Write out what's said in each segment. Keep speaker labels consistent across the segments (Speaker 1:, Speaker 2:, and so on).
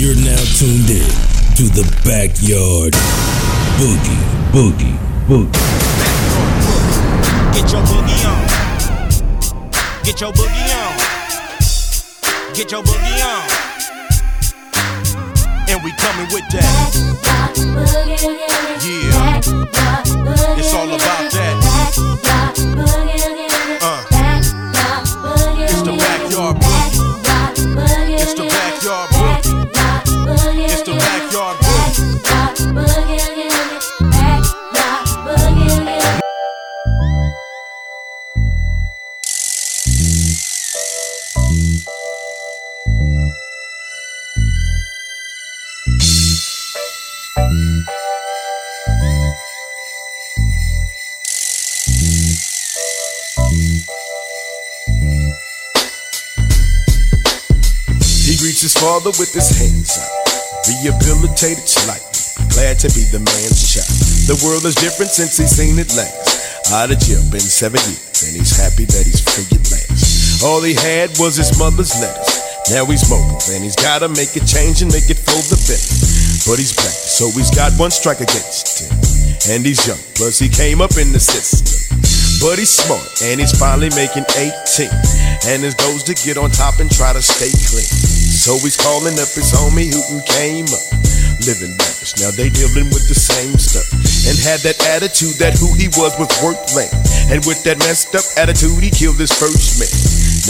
Speaker 1: You're now tuned in to the backyard boogie, boogie, boogie.
Speaker 2: Get your boogie on. Get your boogie on. Get your boogie on. And we coming with that. Yeah. It's all about that.
Speaker 3: His father with his hands up, rehabilitated slightly. Glad to be the man's child. The world is different since he's seen it last. Out of jail, been seven years, and he's happy that he's free at last. All he had was his mother's letters. Now he's mobile, and he's gotta make a change and make it for the better. But he's black, so he's got one strike against him. And he's young, plus he came up in the system. But he's smart, and he's finally making 18. And his goal's to get on top and try to stay clean. He's calling up his homie done came up. Living lavish, now they dealing with the same stuff. And had that attitude that who he was was worth lame. And with that messed up attitude, he killed his first man.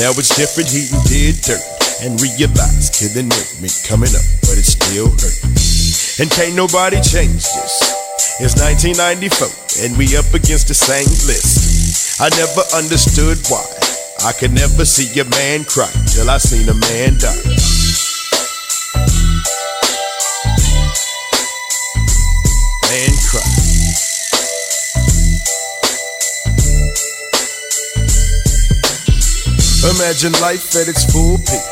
Speaker 3: Now it's different, he did dirt. And realized killing hurt me coming up, but it still hurt. And can't nobody change this. It's 1994, and we up against the same list. I never understood why. I could never see a man cry till I seen a man die. Man cry. Imagine life at its full peak.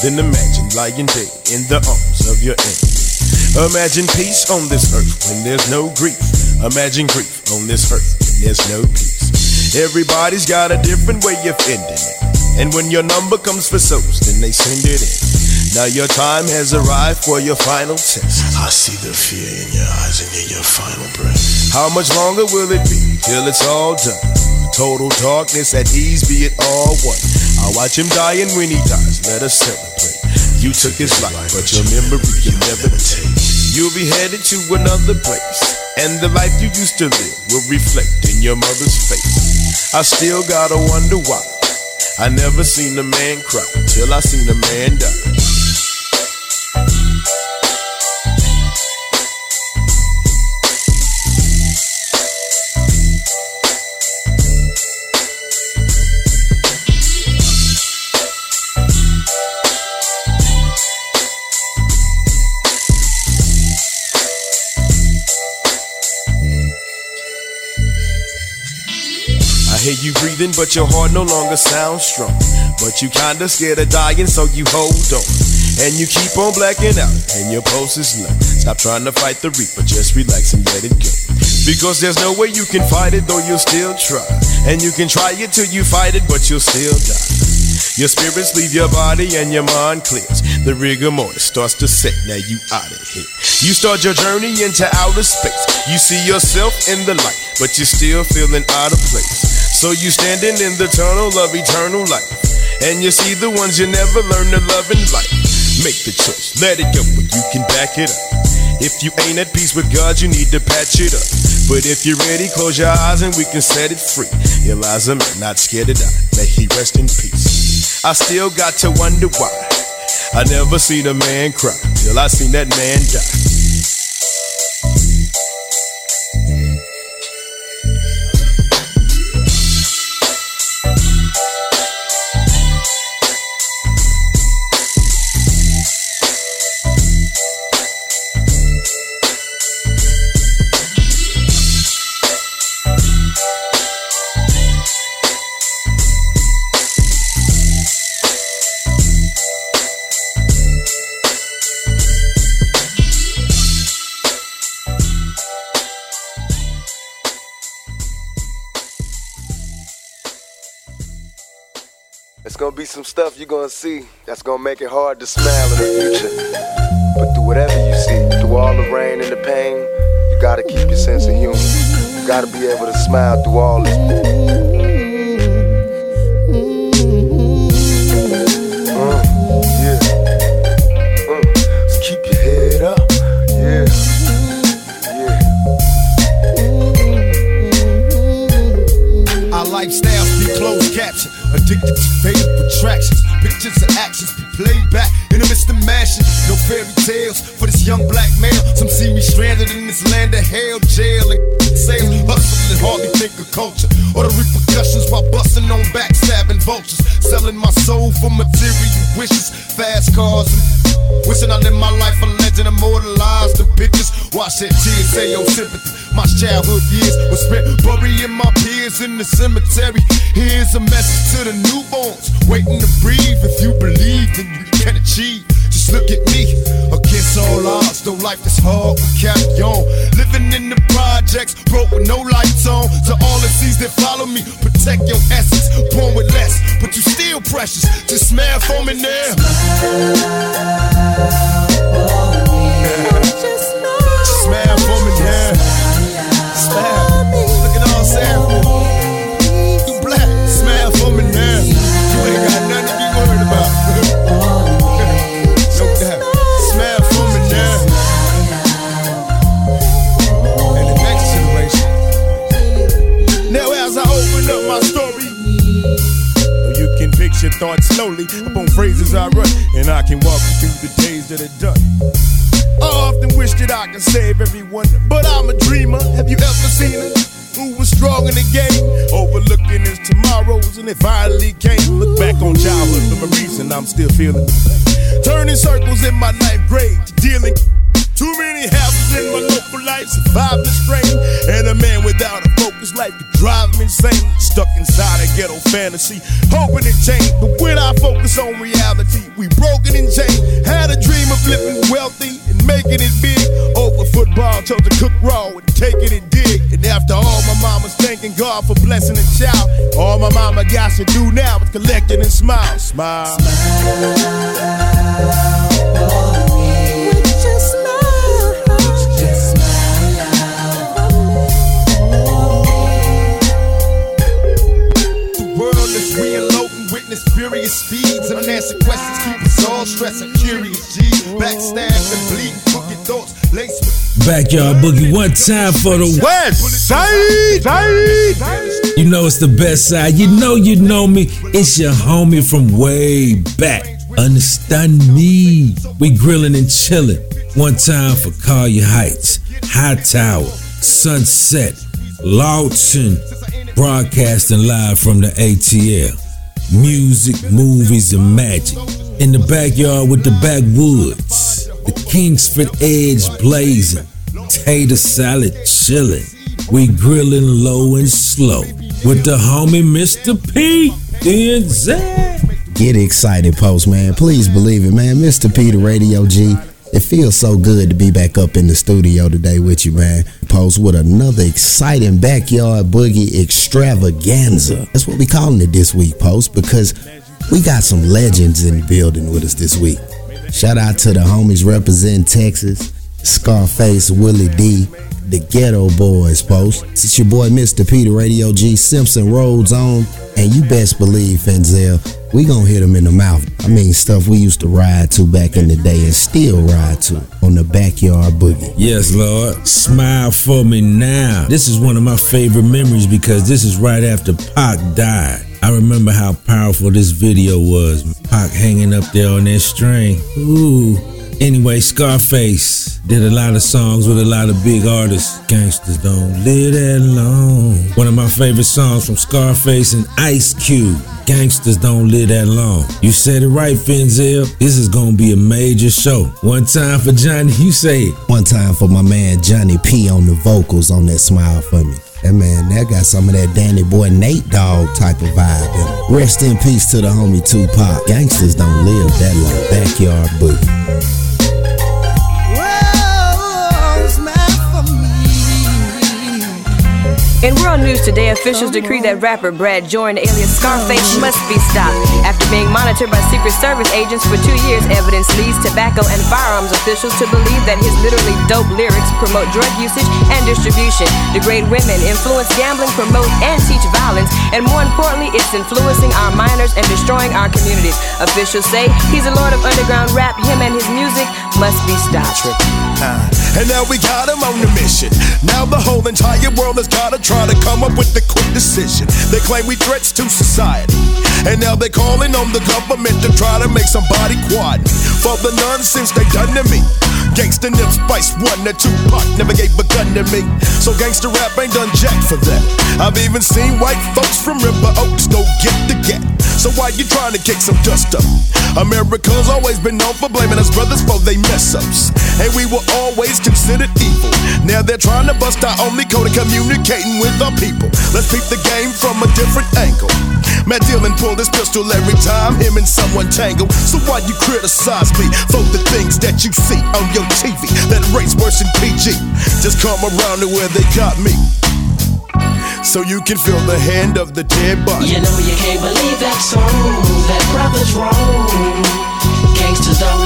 Speaker 3: Then imagine lying dead in the arms of your enemy. Imagine peace on this earth when there's no grief. Imagine grief on this earth when there's no peace. Everybody's got a different way of ending it. And when your number comes for souls, then they send it in. Now your time has arrived for your final test.
Speaker 4: I see the fear in your eyes and in your final breath.
Speaker 3: How much longer will it be till it's all done? Total darkness at ease, be it all one. I watch him die, and when he dies, let us celebrate. You took his life, but your memory can never take. You'll be headed to another place, and the life you used to live will reflect in your mother's face. I still gotta wonder why. I never seen a man cry till I seen a man die. Breathing, but your heart no longer sounds strong. But you kinda scared of dying, so you hold on. And you keep on blacking out, and your pulse is low. Stop trying to fight the reaper, just relax and let it go. Because there's no way you can fight it, though you'll still try. And you can try it till you fight it, but you'll still die. Your spirits leave your body and your mind clears. The rigor mortis starts to set, now you out of here. You start your journey into outer space. You see yourself in the light, but you're still feeling out of place. So you standing in the tunnel of eternal life. And you see the ones you never learn to love in life. Make the choice, let it go, but you can back it up. If you ain't at peace with God, you need to patch it up. But if you're ready, close your eyes and we can set it free. Eliza, man, not scared to die. May he rest in peace. I still got to wonder why. I never seen a man cry till I seen that man die.
Speaker 5: Stuff you're gonna see that's gonna make it hard to smile in the future.
Speaker 6: But through whatever you see, through all the rain and the pain, you gotta keep your sense of humor. You gotta be able to smile through all this. Uh, yeah. Uh, so keep your head up. Yeah.
Speaker 3: Lifestyles be closed caption, addicted to fatal attractions. Pictures and actions be played back in the midst of mashing. No fairy tales for this young black male. Some see me stranded in this land of hell, jail and sales. Hustling hardly think of culture or the repercussions while busting on backstabbing vultures. Selling my soul for material wishes, fast cars and wishing I lived my life a legend, immortalized the pictures. Watch that tears say your sympathy. My childhood years were spent burying my peers in the cemetery. Here's a message to the newborns waiting to breathe. If you believe, then you can achieve. Just look at me against all odds. Though life is hard, we carry on. Living in the projects, broke with no lights on. To all the seas that follow me, protect your essence. Born with less, but you still precious. Just smile for me now. Just smile for me now. Thoughts slowly upon phrases I run, and I can walk you through the days that are done. I often wish that I could save everyone, but I'm a dreamer. Have you ever seen her? Who was strong in the game, overlooking his tomorrows, and it finally came. Look back on childhood for a reason I'm still feeling the. Turning circles in my ninth grade, dealing too many houses in my local life, surviving the strain. And a man without a focus life could drive me insane. Stuck inside a ghetto fantasy, hoping it changed. But when I focus on reality, we broken and chained. Had a dream of living wealthy and making it big. Over football, chose to cook raw and take it and dig. And after all, my mama's thanking God for blessing a child. All my mama got to do now is collect and smile. Smile. The witness furious speeds. Unanswered questions keep us all stressing. Curious G, backstabbed and bleeding, crooked thoughts laced with
Speaker 1: Backyard Boogie, one time for the
Speaker 3: West Side.
Speaker 1: You know it's the best side. You know you know me. It's your homie from way back. Understand me? We grilling and chilling. One time for Collier Heights, High Tower, Sunset, Lawton, broadcasting live from the ATL. Music, movies, and magic. In the backyard with the backwoods. The Kingsford Edge blazing. Tater salad chilling. We grilling low and slow. With the homie Mr. P. DNZ.
Speaker 7: Get excited, Post, man. Please believe it, man. Mr. P, the Radio G. It feels so good to be back up in the studio today with you, man. Post with another exciting backyard boogie extravaganza. That's what we calling it this week, Post, because we got some legends in the building with us this week. Shout out to the homies representing Texas, Scarface, Willie D, the Geto Boys, Post. It's your boy, Mr. Peter Radio G, Simpson Roads on, and you best believe, Fenzel, we gonna hit him in the mouth. I mean, stuff we used to ride to back in the day and still ride to on the backyard boogie.
Speaker 1: Yes, Lord. Smile for me now. This is one of my favorite memories because this is right after Pac died. I remember how powerful this video was. Pac hanging up there on that string. Ooh. Anyway, Scarface did a lot of songs with a lot of big artists. Gangsters don't live that long. One of my favorite songs from Scarface and Ice Cube. Gangsters don't live that long. You said it right, Fenzel. This is gonna be a major show. One time for Johnny, you say it.
Speaker 7: One time for my man Johnny P on the vocals on that smile for me. That man, that got some of that Danny Boy Nate Dogg type of vibe. Rest in peace to the homie Tupac. Gangsters don't live that long. Backyard boogie.
Speaker 8: And we're news today, officials decree that rapper Brad Jordan, alias Scarface, must be stopped. After being monitored by Secret Service agents for two years, evidence leads tobacco and firearms officials to believe that his literally dope lyrics promote drug usage and distribution, degrade women, influence gambling, promote and teach violence, and more importantly, it's influencing our minors and destroying our communities. Officials say he's a lord of underground rap. Him and his music must be stopped.
Speaker 3: Uh, and now we got him on the mission. Now the whole entire world has gotta try to come up with a quick decision. They claim we threats to society. And now they're calling on the government to try to make somebody quiet for the nonsense they done to me. Ganksta Nip Spice one or two Pac never gave a gun to me. So gangsta rap ain't done jack for that. I've even seen white folks from River Oaks go get the gat. So why you trying to kick some dust up? America's always been known for blaming us brothers for they mess ups. And we were always considered evil. Now they're trying to bust our only code of communicating with our people. Let's peep the game from a different angle. Matt Dillon pulled his pistol every time him and someone tangle. So why you criticize me for the things that you see on your TV that rates worse than PG? Just come around to where they got me. So you can feel the hand of the dead body.
Speaker 5: You know you can't believe that song. That brother's wrong. Gangsters don't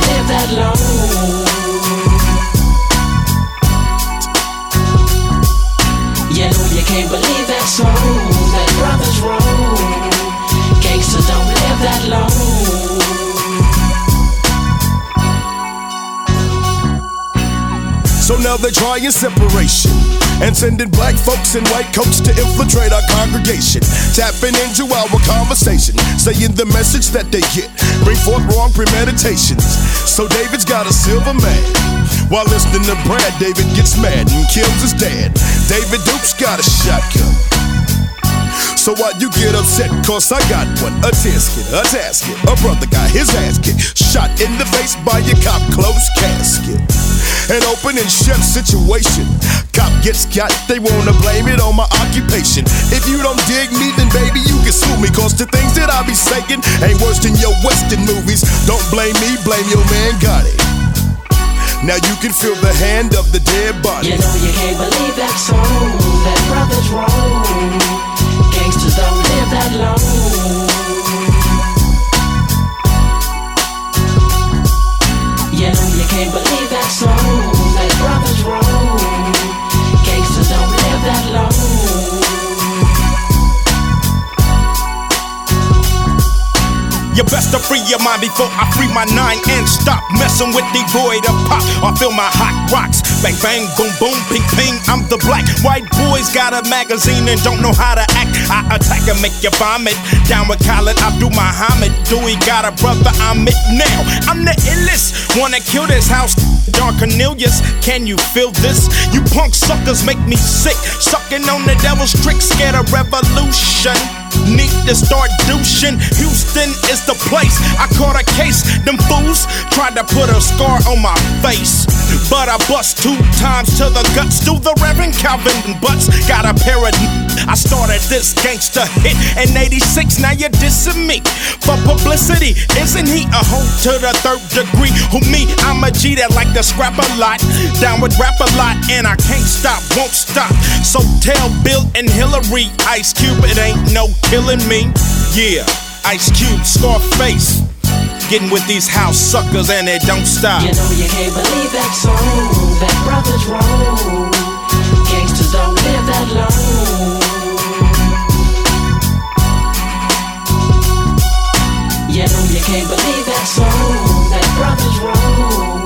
Speaker 3: they're trying separation and sending black folks in white coats to infiltrate our congregation, tapping into our conversation, saying the message that they get, bring forth wrong premeditations. So David's got a silver man. While listening to Brad, David gets mad and kills his dad. David Duke's got a shotgun. So why you get upset? Cause I got one. A tisket, a tasket. A brother got his ass kicked. Shot in the face by a cop, close casket. An open and shut situation. Cop gets got, they wanna blame it on my occupation. If you don't dig me, then baby, you can sue me. Cause the things that I be saying ain't worse than your Western movies. Don't blame me, blame your man Gotti. Now you can feel the hand of the dead body.
Speaker 5: You know you can't believe that song. That brother's wrong. Gangsters don't live that long. You
Speaker 9: best to free your mind before I free my nine and stop messing with the void of pop I feel my hot rocks. Bang bang, boom boom, ping ping. I'm the black white boys got a magazine and don't know how to act. I attack and make you vomit. Down with Khalid Abdul Muhammad. Dewey got a brother, I'm it now. I'm the illest. Wanna kill this house? Don Cornelius, can you feel this? You punk suckers make me sick. Sucking on the devil's trick, scared of revolution. Need to start douching. Houston is the place. I caught a case. Them fools tried to put a scar on my face. But I bust two times to the guts. Do the Reverend Calvin Butts. Got a pair of. I started this gangster hit in 86. Now you're dissing me for publicity. Isn't he a hoe to the third degree? Who me? I'm a G that like to scrap a lot. Down with rap a lot. And I can't stop, won't stop. So tell Bill and Hillary, Ice Cube, it ain't no killing me. Yeah, Ice Cube, Scarface. Getting with these house suckers and it don't stop.
Speaker 5: You know you can't believe that song. That brother's wrong. Gangsters don't live that long. You know you can't believe that song. That brother's wrong.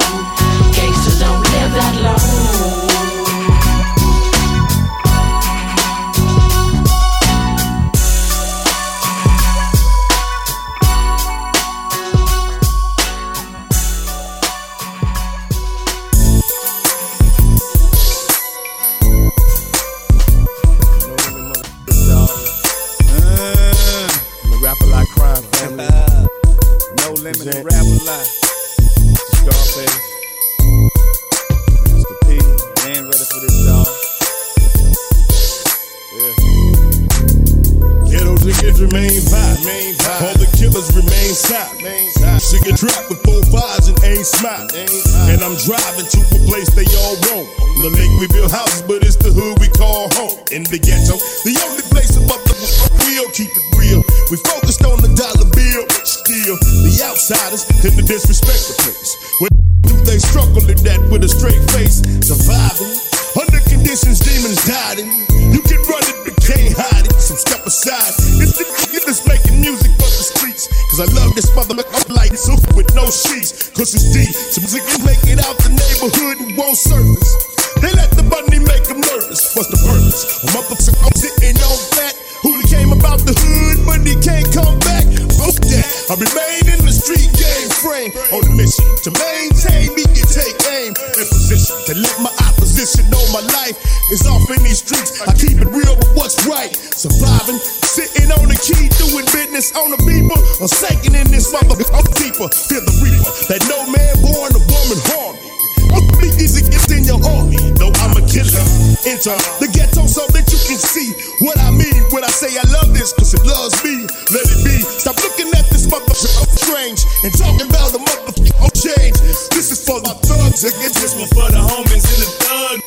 Speaker 2: matters than the disrespect the place. When do they struggle at that with a straight face? Surviving under conditions demons died in. You can run it, but can't hide it. So step aside. It's the nigga that's making music for the streets. Cause I love this motherfucker like so with no sheets. Cause it's deep. Some niggas make it out the neighborhood and won't service. They let the money make them nervous. What's the purpose? A motherfucker sitting on fat. Who came about the hood, but he can't come back. Fuck that. I remain on a mission to maintain me and take aim. In position to let my opposition know my life is off in these streets. I keep it real with what's right. Surviving, sitting on the key, doing business on the people. I'm sinking in this motherfucker deeper. Feel the reaper that no man born a woman harmed me. Easy gets in your army, though I'm a killer. Enter the ghetto, so see what I mean when I say I love this, cause it loves me. Let it be. Stop looking at this motherfucker strange and talking about the motherfucker change. This is for the thugs,
Speaker 10: and This
Speaker 2: one for the homies
Speaker 3: and the
Speaker 2: thug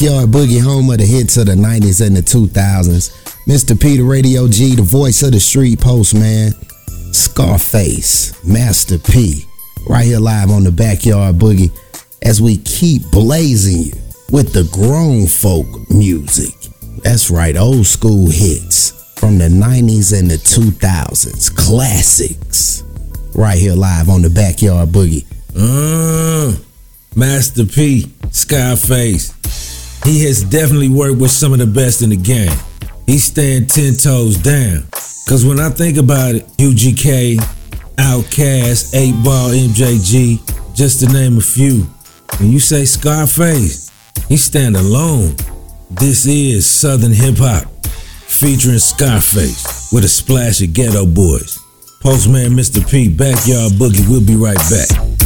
Speaker 7: backyard boogie, home of the hits of the 90s and the 2000s. Mr. Peter Radio G, the voice of the street post, man. Scarface, Master P, right here live on the backyard boogie as we keep blazing you with the grown folk music. That's right, old school hits from the 90s and the 2000s, classics, right here live on the backyard boogie.
Speaker 1: Uh, Master P, Scarface. He has definitely worked with some of the best in the game. He's staying 10 toes down. Cause when I think about it, UGK, Outkast, 8 Ball, MJG, just to name a few. When you say Scarface, he's standing alone. This is Southern Hip Hop, featuring Scarface with a splash of Geto Boys. Postman Mr. P, Backyard Boogie, we'll be right back.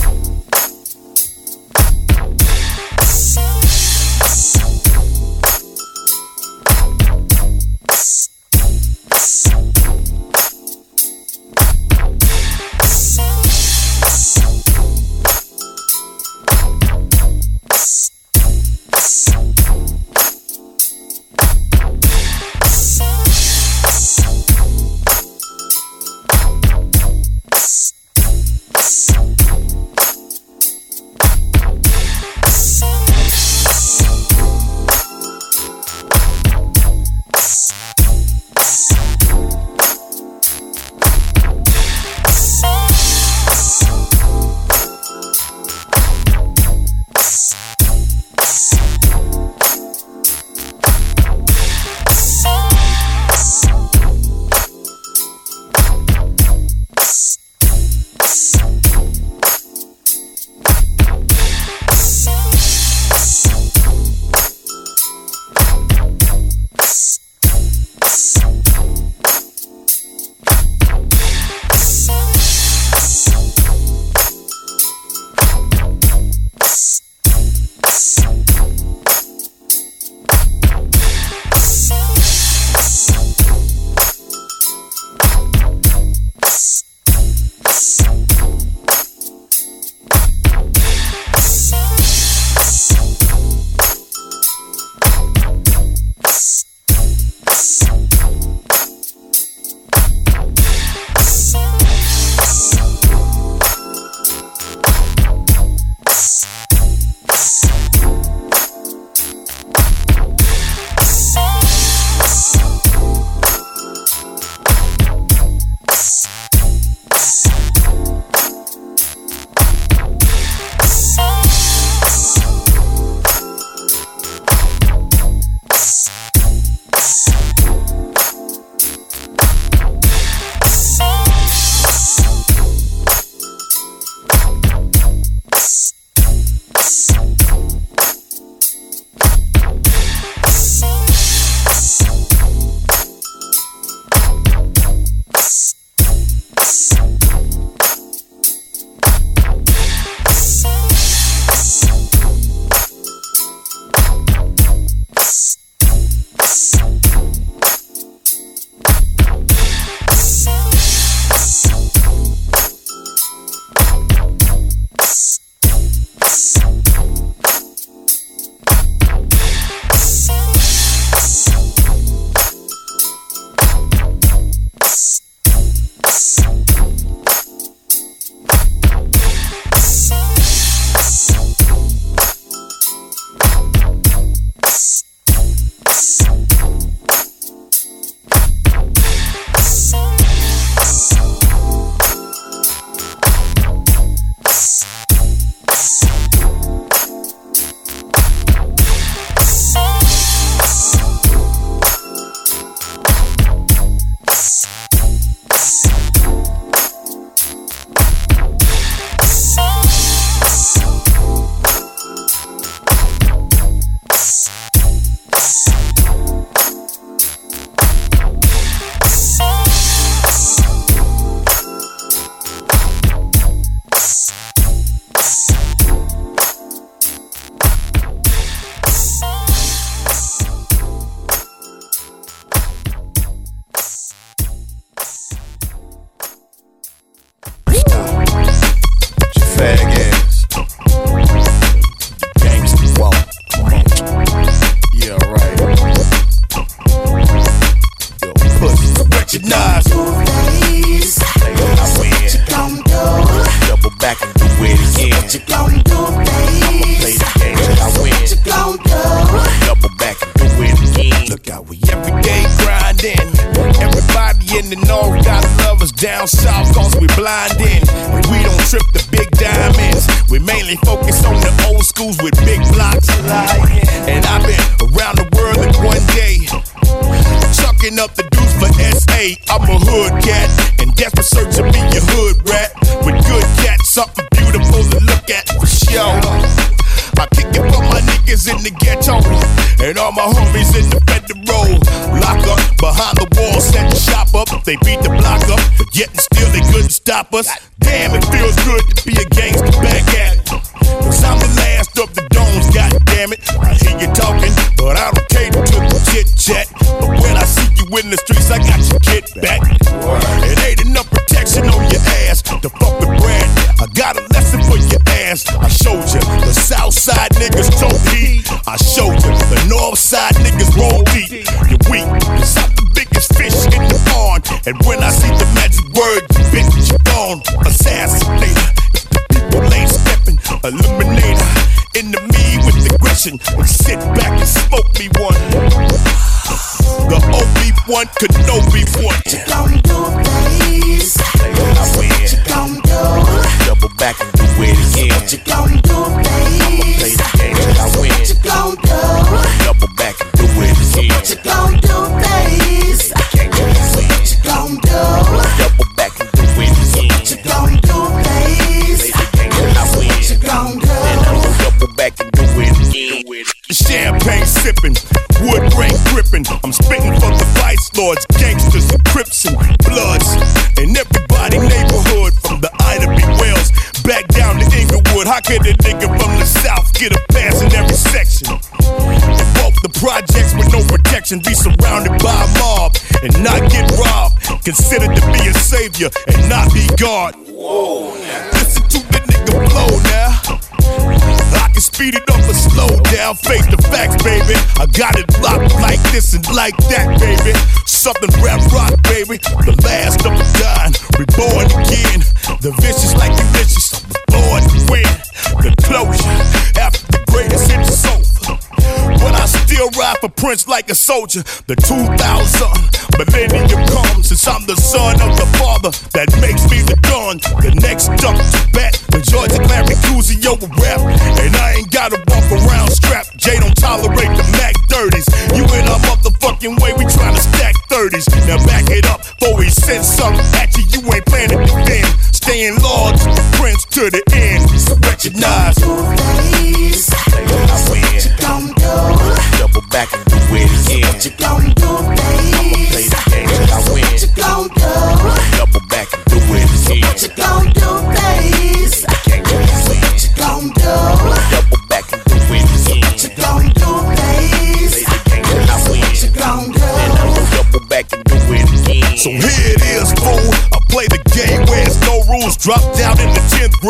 Speaker 5: But. The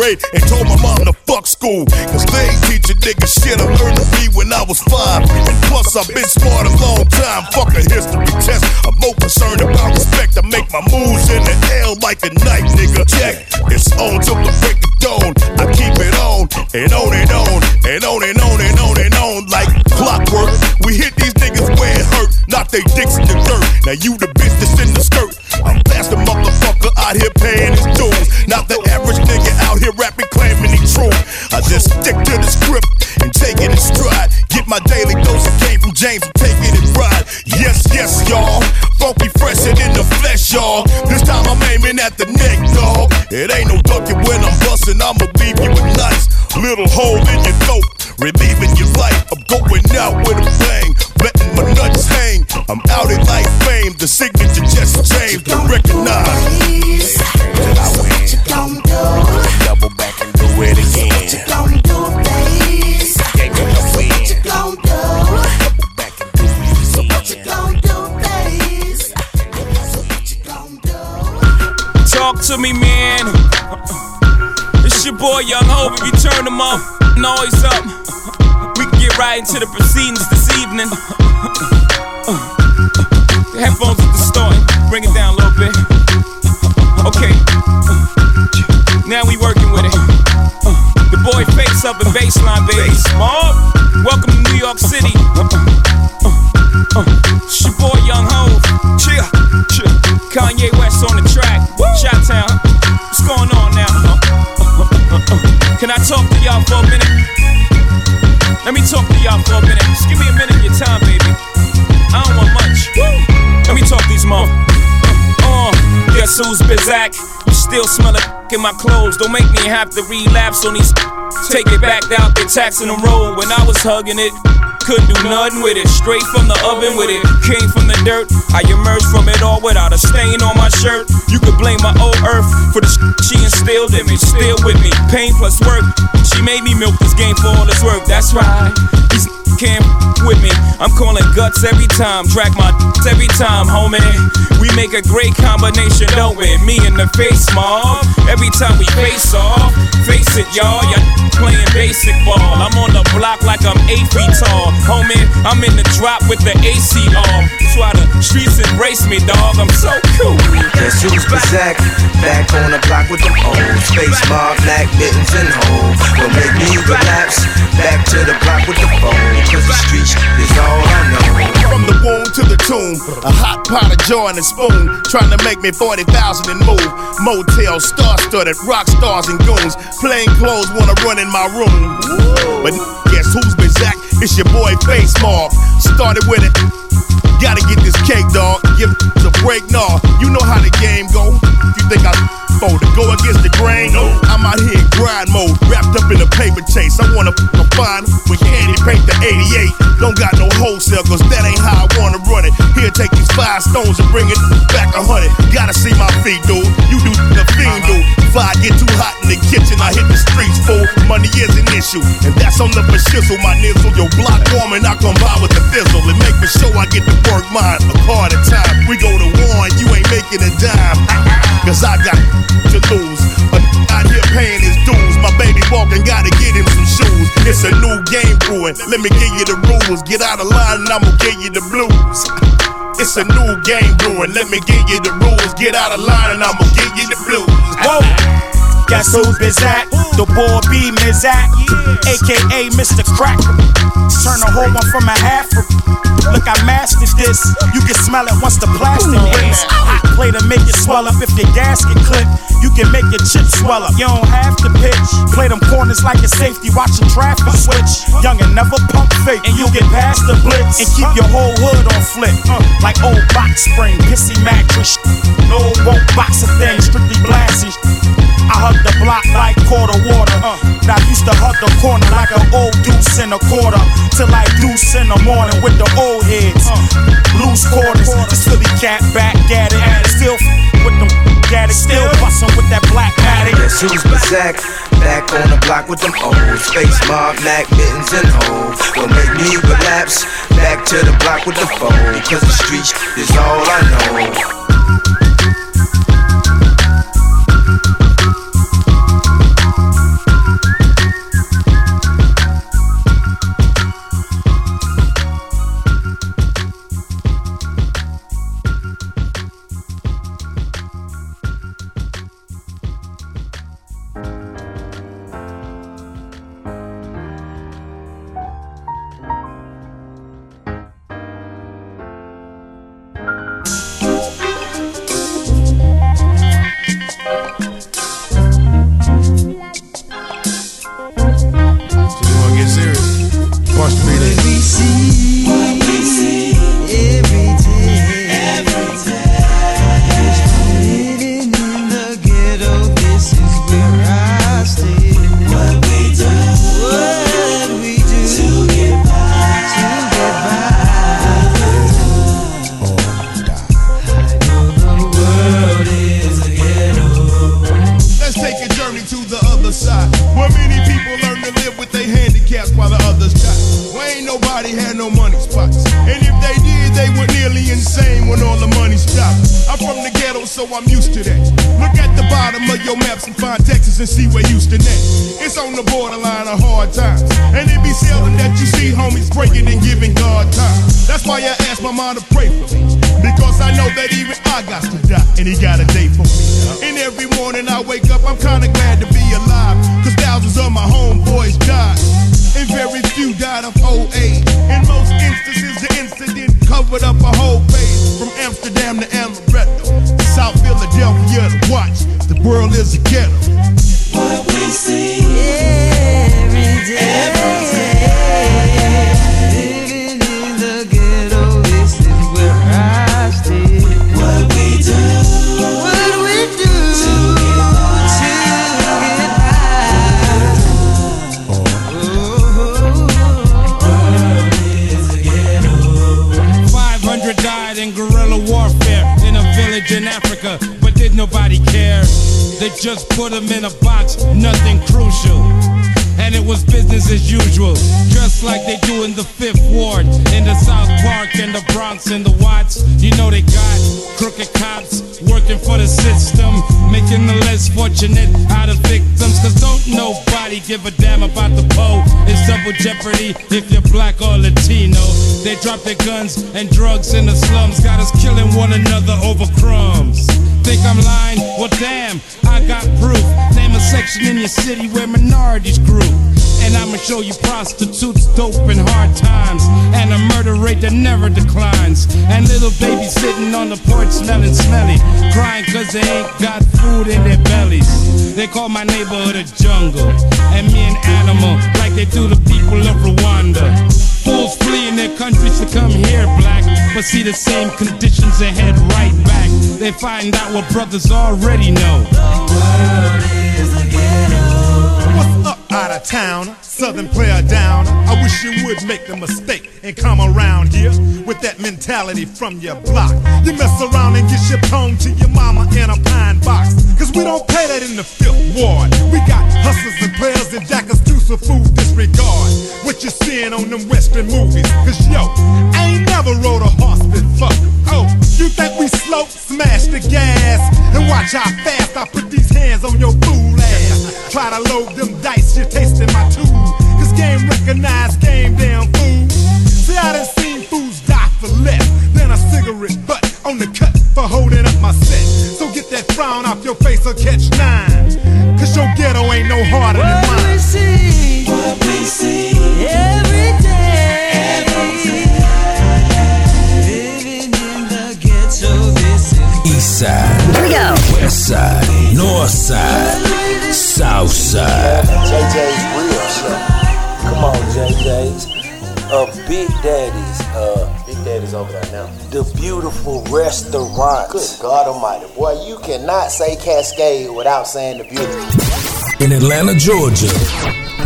Speaker 5: grade and told my mom to fuck school. Cause they teach a nigga shit I learned to be when I was five. And plus, I've been smart a long time. Fuck a history test. I'm more concerned about respect. I make my moves in the L like a night, nigga. Check, it's on till the break of dawn. I keep it on and on and on and on and on and on. to
Speaker 11: me, man. Uh-uh. It's your boy Young Hope. If you turn the noise up, we can get right into the proceedings this evening. Make me have to relapse on these. Take it back out there, taxing the road. When I was hugging it, couldn't do nothing with it. Straight from the oven with it. Came from the dirt. I emerged from it all without a stain on my shirt. You could blame my old earth for the she instilled in me. Still with me. Pain plus work. She made me milk this game for all its work. That's right. These can't with me. I'm calling guts every time. Drag my every time, homie. We make a great combination, don't we? Me in the face, mob. Every time we face off, face it, y'all. Y'all playing basic ball. I'm on the block like I'm eight feet tall. Homie, I'm in the drop with the AC. That's why the streets embrace me, dog. I'm so cool.
Speaker 12: Guess who's Bazak? Back on the block with them old Space mob, black mittens and hoes. Will make me relapse. Back to the block with the phone. Cause the streets is all I know.
Speaker 5: From the womb to the tomb, a hot pot of joy and a spoon, trying to make me 40,000 and move. Motel, star studded, rock stars and goons. Plain clothes wanna run in my room. But guess who's been Zach? It's your boy Face Mob. Started with it. Gotta get this cake, dog. Give a break, nah. You know how the game go. You think I for to go against the grain? I'm out here in grind mode, wrapped up in a paper chase. I wanna f- fine with candy paint the 88. Don't got no wholesale, cause that ain't how I wanna run it. Here, take these five stones and bring it back a hundred. Gotta see my feet, dude. You do the fiend, dude. If I get too hot in the kitchen, I hit the streets full. Money is an issue, and that's on the shizzle. My nizzle, your block warming, I come by with the fizzle. And make for sure I get to work mine a at a time. We go to war and you ain't making a dime. Cause I got to lose. A out here paying his dues. My baby walking, gotta get him some shoes. It's a new game brewing. Let me give you the rules. Get out of line and I'ma give you the blues. It's a new game brewing. Let me give you the rules. Get out of line and I'ma give you the blues.
Speaker 13: Whoa. Guess who's Bizak? The boy B Mizak, aka Mr. Crack. Turn a whole one from a half. Look, I mastered this. You can smell it once the plastic. Hot play to make it swell up. If your gasket clip, you can make your chips swell up. You don't have to pitch. Play them corners like a safety, Watch watching traffic switch. Young and never pump fake, and you get past the blitz and keep your whole hood on flip. Uh, like old box spring, pissy mattress. No won't box a thing, strictly blasting. I hug the block like quarter water. Uh, I used to hug the corner like an old deuce in a quarter. Till I deuce in the morning with the old heads. Loose quarters. This Philly cat back at it. Still f- with them at. Still bustin' with that black attic.
Speaker 12: Guess who's Bazak? Back on the block with them old Space mob, black mittens and hoes. Will make me relapse. Back to the block with the phone. Cause the streets is all I know.
Speaker 14: Working for the system, making the less fortunate out of victims. Cause don't nobody give a damn about the Poe. It's double jeopardy if you're black or Latino. They drop their guns and drugs in the slums, got us killing one another over crumbs. Think I'm lying? Well, damn, I got proof. Name a section in your city where minorities grew. And I'ma show you prostitutes, dope, and hard times. And a murder rate that never declines. And little babies sitting on the porch smelling smelly. Crying cause they ain't got food in their bellies. They call my neighborhood a jungle. And me an animal, like they do the people of Rwanda. Fools fleeing their countries to come here, black. But see the same conditions and head right back. They find out what brothers already know.
Speaker 15: Out of town? Southern player down. I wish you would make the mistake and come around here with that mentality from your block. You mess around and get shipped home to your mama in a pine box. Cause we don't pay that in the fifth ward. We got hustlers and players and jackers too, so food disregard what you're seeing on them western movies. Cause yo, I ain't never rode a horse before. Oh, you think we slow? Smash the gas and watch how fast I put these hands on your fool ass. Try to load them dice, you're tasting my tool. Cause game recognized game, damn fool. See, I done seen fools die for less than a cigarette butt on the cut for holding up my set. So get that frown off your face or catch nine. Cause your ghetto ain't no harder than mine.
Speaker 16: What we see, what we see every day. Living in the ghetto, this is
Speaker 1: East side.
Speaker 16: Here we go.
Speaker 1: West side. North side. South side.
Speaker 7: JJ's real show. Come on, JJ's. Uh, Big Daddy's. Uh, Big Daddy's over there now. The beautiful restaurant. Good God Almighty, boy! You cannot say Cascade without saying the beautiful.
Speaker 1: In Atlanta, Georgia,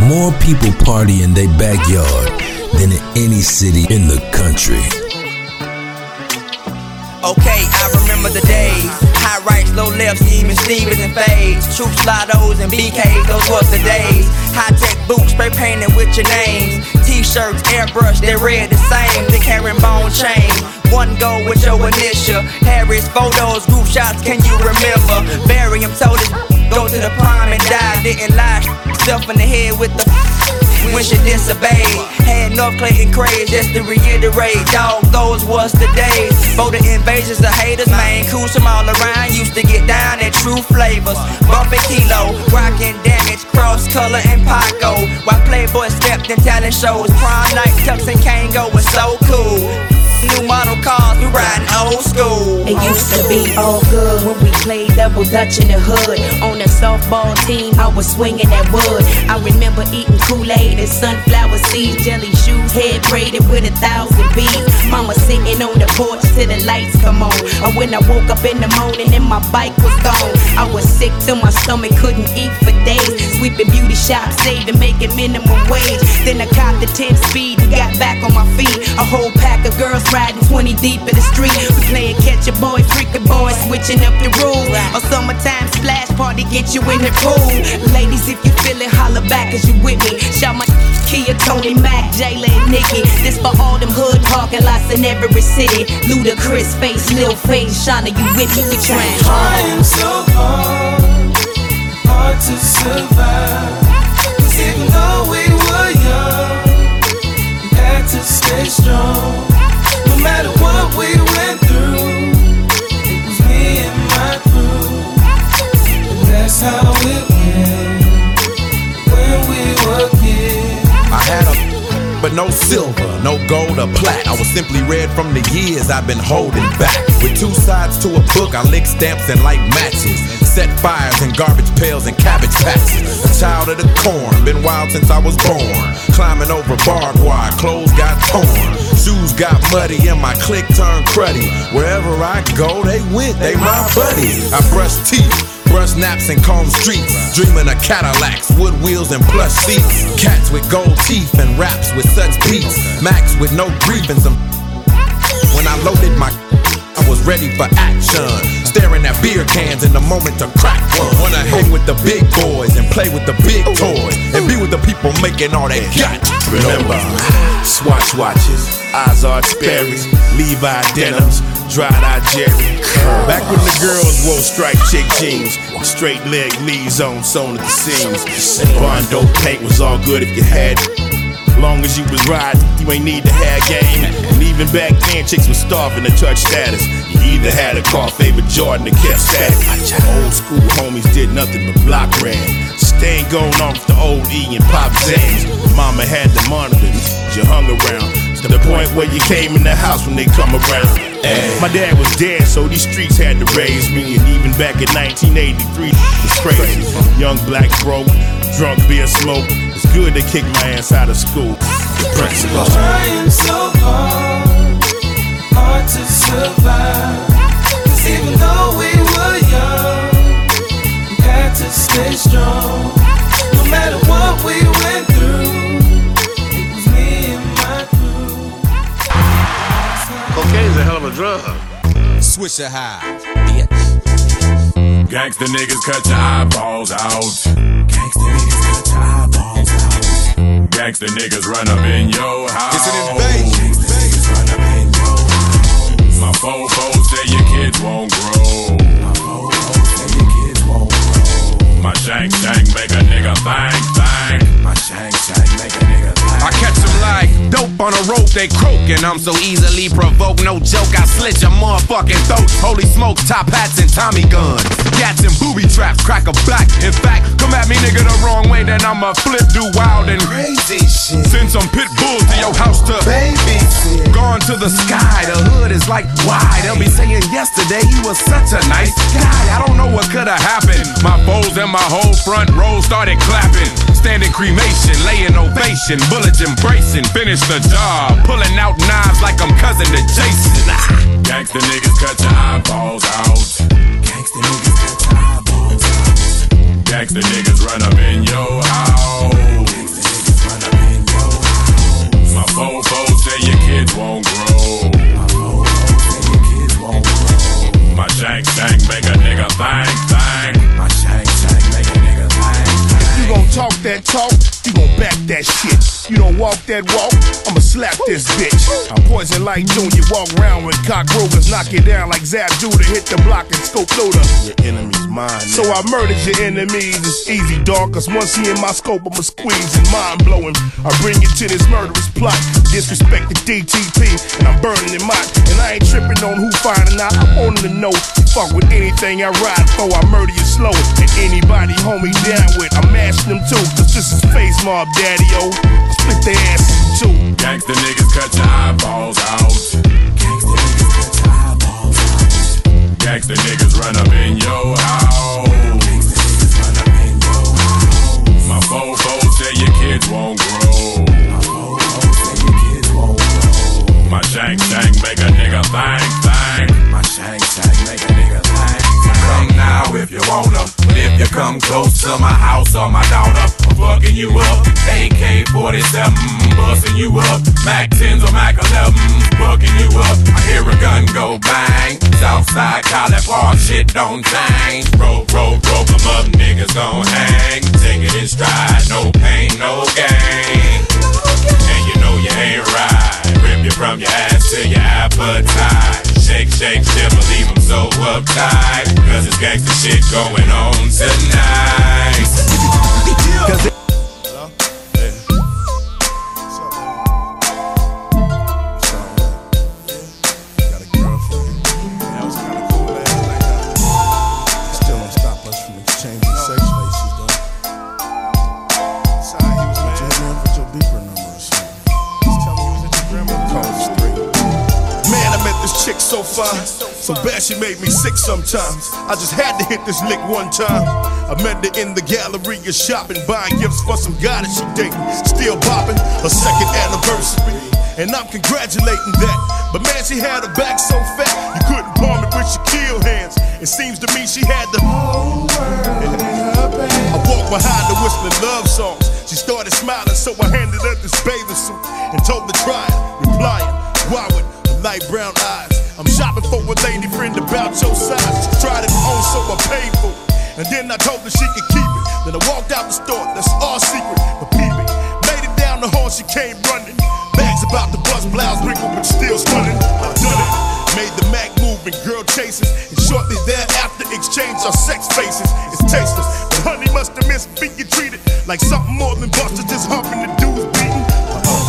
Speaker 1: more people party in their backyard than in any city in the country.
Speaker 17: Okay, I remember the days. High rights, low lefts, even Stevens and fades. Troop slidos and BKs, those was the days. High tech boots, spray painted with your names. T-shirts, airbrush, they read the same. The carrying bone chain. One go with your initial. Harris photos, group shots, can you remember? Barry him told his go to the prime and die. Didn't lie, self in the head with the when she disobeyed. Had North Clayton craze, just to reiterate, dog, those was the days. For the invasions of haters, man, coos from all around used to get down at true flavors. Bumping kilo, rockin' damage, cross color and Paco. While Playboy stepped in talent shows, prime night, Tux and Kangol was so cool. New model cars, we riding old school.
Speaker 18: It used to be all good when we played double dutch in the hood. On a softball team, I was swinging that wood. I remember eating Kool-Aid and sunflower seeds, jelly shoes, head braided with a thousand beads. Mama sitting on the porch till the lights come on. Or when I woke up in the morning and my bike was gone. I was sick till my stomach couldn't eat for days. Sweeping beauty shops, saving, making minimum wage. Then I copped the 10 speed and got back on my feet. A whole pack of girls riding 20 deep in the street. We playing catch a boy, freaking boy, switching up the rules. A summertime splash party, get you in the pool. Ladies, if you feel it, holler back as you with me. Shout my Kia, Tony Mac, Jayla, and Nikki. This for all them hood parking lots in every city. Ludacris face, Lil Face, Shauna, you with me? We trying
Speaker 16: so hard, hard to survive. even though we were young, we had to stay strong. No matter
Speaker 19: but no silver, no gold or plat. I was simply red from the years I've been holding back. With two sides to a book, I lick stamps and light matches. Set fires in garbage pails and cabbage patches. A child of the corn, been wild since I was born. Climbing over barbed wire, clothes got torn. Shoes got muddy and my click turned cruddy. Wherever I go, they went, they my buddies. I brush teeth. Brush naps and comb streets, dreaming of Cadillacs, wood wheels and plush seats. Cats with gold teeth and raps with such beats. Max with no grievance. When I loaded my, I was ready for action.
Speaker 20: Staring at beer cans in the moment to crack one. Wanna hang with the big boys and play with the big toys. And be with the people making all that got.
Speaker 21: Remember, Swatch watches, Ozark Sperry's, Levi denims, dried eye Jerry. Back when the girls wore striped chick jeans, straight leg Lee's on sewn at the seams. And Bondo paint was all good if you had it. Long as you was riding, you ain't need to have game. And even back then, chicks was starving to touch status. You either had a car favorite Jordan or kept static. Old school homies did nothing but block ran. Staying going with the old E and Pop Zans. Mama had the monitor, you hung around. To the point where you came in the house when they come around. My dad was dead, so these streets had to raise me. And even back in 1983, it was crazy. Young black broke, drunk beer smoke. It's good to kick my ass out of school. The.
Speaker 16: Trying so hard, hard to survive. 'Cause even though we were young, we had to stay strong.
Speaker 22: Cocaine's a hell of a drug.
Speaker 20: Switch it high.
Speaker 23: Gangsta niggas cut your eyeballs out. Gangsta niggas cut your eyeballs out. Gangsta niggas run up in your house. It's an invasion. Gangsta niggas run up in your house. My fofo say your kids won't grow. My fofo say your kids won't grow. My shank shank make a nigga thank thank. My shank shank make a nigga thank.
Speaker 19: I catch them like dope on a rope, they croaking. I'm so easily provoked, no joke. I slit your motherfucking throat. Holy smoke, top hats and Tommy guns. Gats and booby traps, crack a back. In fact, come at me, nigga, the wrong way, then I'ma flip, do wild and crazy shit. Send some pit bulls to your house to baby. Gone to the sky, the hood is like why? They'll be saying yesterday he was such a nice guy. I don't know what could have happened. My foes and my whole front row started clapping. Standing cremation, laying ovation, bullets embracing. Finish the job, pulling out knives like I'm cousin to Jason. Ah.
Speaker 23: Gangsta niggas cut your eyeballs out. Gangsta niggas cut your eyeballs out. Gangsta niggas run up in your house. Gangsta niggas run up in your house. My fofo say your kids won't grow. My fofo say your kids won't grow. My shank shank make a nigga thank thank. My shank shank make a nigga thank.
Speaker 5: You gon' talk that talk, you gon' back that shit. You don't walk that walk, I'ma slap this bitch. I'm poison like Junior, walk around with cockroaches, knock you down like Zab Judah, hit the block and scope loader.
Speaker 21: Your enemy's mine.
Speaker 5: So I murdered your enemies, it's easy, dog, cause once he in my scope, I'ma squeeze and mind blowing. I bring you to this murderous plot, disrespect the DTP, and I'm burning him out. And I ain't tripping on who finding out, I want him to know. Fuck with anything I ride for, I murder you slow. And anybody homie down with, I'm mashing them too, cause this is face mob, daddy o. Split their
Speaker 19: Park, shit
Speaker 5: sometimes. I just had to hit this lick one time. I met her in the Galleria shopping, buying gifts for some guy that she dating. Still bopping, her second anniversary. And I'm congratulating that. But man, she had her back so fat, you couldn't palm it with your kill hands. It seems to me she had the whole world in her. I walked behind her whistling love songs. She started smiling, so I handed her this bathing suit and told her try it, replying, why with light brown eyes. I'm shopping for a lady friend about your size. Tried it on, so I paid for it. And then I told her she could keep it. Then I walked out the store, that's our secret. But peep it. Made it down the hall, she came running. Bags about the bust, blouse wrinkled, but still stunning. I done it. Made the Mac move and girl chases. And shortly thereafter, exchanged our sex faces. It's tasteless. But honey must have missed being treated like something more than Buster just humping the dudes beating.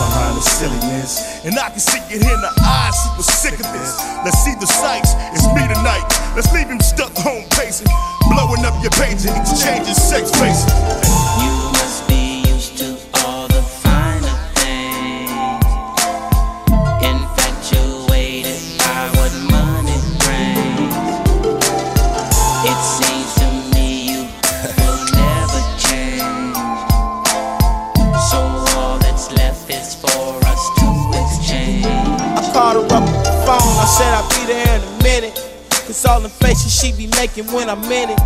Speaker 5: Behind the silliness. And I can see it in her eyes, she was sick of this. Let's see the sights, Blowing up exchanging sex faces.
Speaker 24: You must be used to all the finer things. Infatuated by what money brings. It seems to me you will never change. So all that's left is for us to exchange.
Speaker 25: I called her up on the phone, I said I'd be there in a minute. Cause all the faces she be making when I'm in it,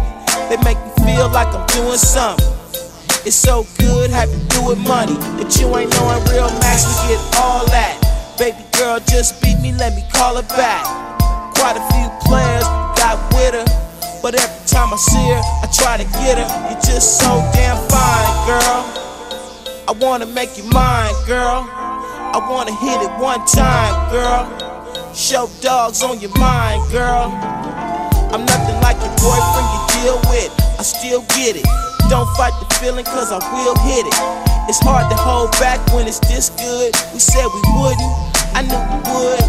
Speaker 25: they make me feel like I'm doing something. It's so good, have to do with money. That you ain't knowing real max to get all that. Baby girl just beat me, let me call her back. Quite a few players got with her. But every time I see her, I try to get her. You're just so damn fine, girl. I wanna make you mine, girl. I wanna hit it one time, girl. Show dogs on your mind, girl. I'm nothing like your boyfriend you deal with. I still get it. Don't fight the feeling, cause I will hit it. It's hard to hold back when it's this good. We said we wouldn't, I knew we would.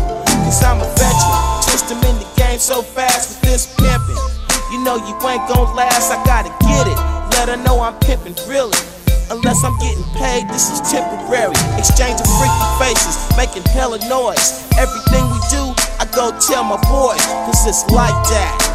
Speaker 25: Cause I'm a veteran. Twist them in the game so fast with this pimping. You know you ain't gon' last, I gotta get it. Let her know I'm pimping really. Unless I'm getting paid, this is temporary. Exchanging freaky faces, making hella noise. Everything we do, I go tell my boys, cause it's like that.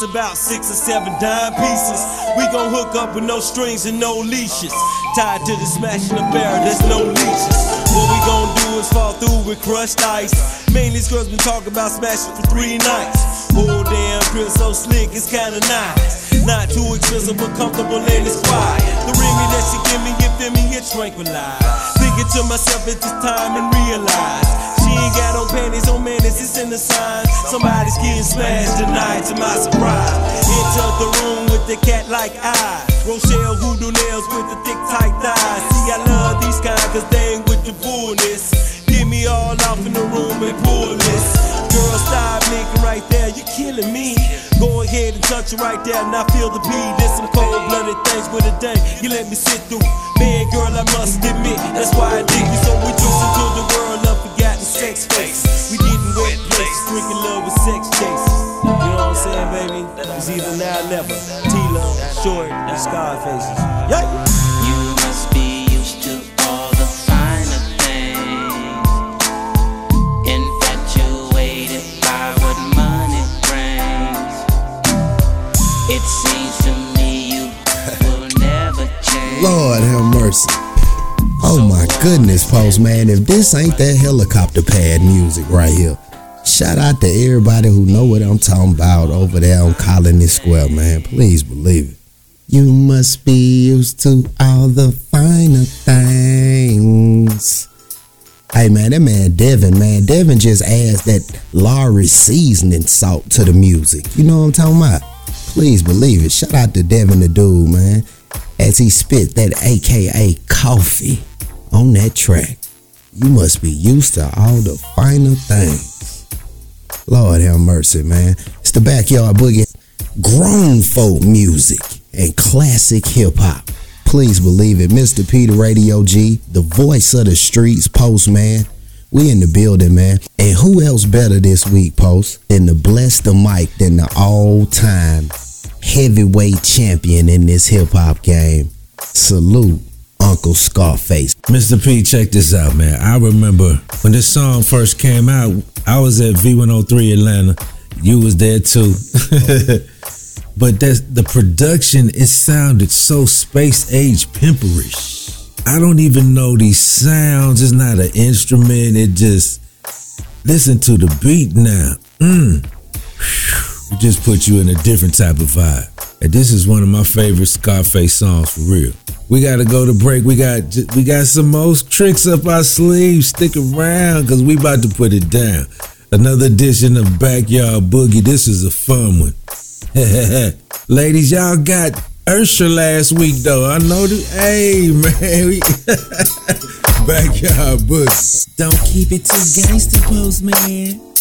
Speaker 24: the. It
Speaker 26: it's about six or seven dime pieces. We gon' hook up with no strings and no leashes. Tied to the smashing affair, there's no leashes. What we gon' do is fall through with crushed ice. Mainly these girls been talking about smashing for three nights. Oh damn, feel so slick, it's kinda nice. Not too expensive, but comfortable and it's quiet. The ring that she give me, you feel me, it tranquilize. Thinking to myself at this time and realize she ain't got no panties, no menace, it's in the sign. Somebody's getting smashed tonight, to my surprise. Enter the room with the cat like eyes. Rochelle hoodoo nails with the thick tight thighs. See, I love these kind, cause they ain't with the bullness. Get me all off in the room and pull this. Girl, stop making right there, you're killing me. Go ahead and touch it right there, and I feel the beat. There's some cold blooded things with a day. You let me sit through. Man, girl, I must admit, that's why I dig you. So we juice into the world of forgotten sex faces. We getting wet places, drinking love with sex chases. You know what I'm saying, baby? It's either now or never. T-Love, Short, and Scarfaces. Yeah.
Speaker 7: Lord have mercy. Oh my goodness, Postman. If this ain't that helicopter pad music right here. Shout out to everybody who know what I'm talking about over there on Colony Square, man. Please believe it. You must be used to all the finer things. Hey man, that man Devin, man, Devin just adds that Laurie seasoning salt to the music. You know what I'm talking about? Please believe it. Shout out to Devin the dude, man, as he spit that AKA coffee on that track. You must be used to all the finer things. Lord have mercy, man. It's the backyard boogie, grown folk music and classic hip hop. Please believe it. Mr. Peter Radio G, the voice of the streets, Postman. We in the building, man. And who else better this week, Post, than to bless the mic than the all-time heavyweight champion in this hip hop game? Salute, Uncle Scarface.
Speaker 1: Mr. P, check this out, man. I remember when this song first came out, I was at V103 Atlanta. You was there too. but that's the production, it sounded so space age pimperish. I don't even know these sounds. It's not an instrument. It just listen to the beat now. Mm. It just put you in a different type of vibe. And this is one of my favorite Scarface songs for real. We gotta go to break. We got we got some most tricks up our sleeves. Stick around because we about to put it down. Another edition of Backyard Boogie. This is a fun one. Ladies, y'all got Usher last week though. I know the hey man. We Backyard Boogie. Don't keep it too gangster, postman.
Speaker 3: I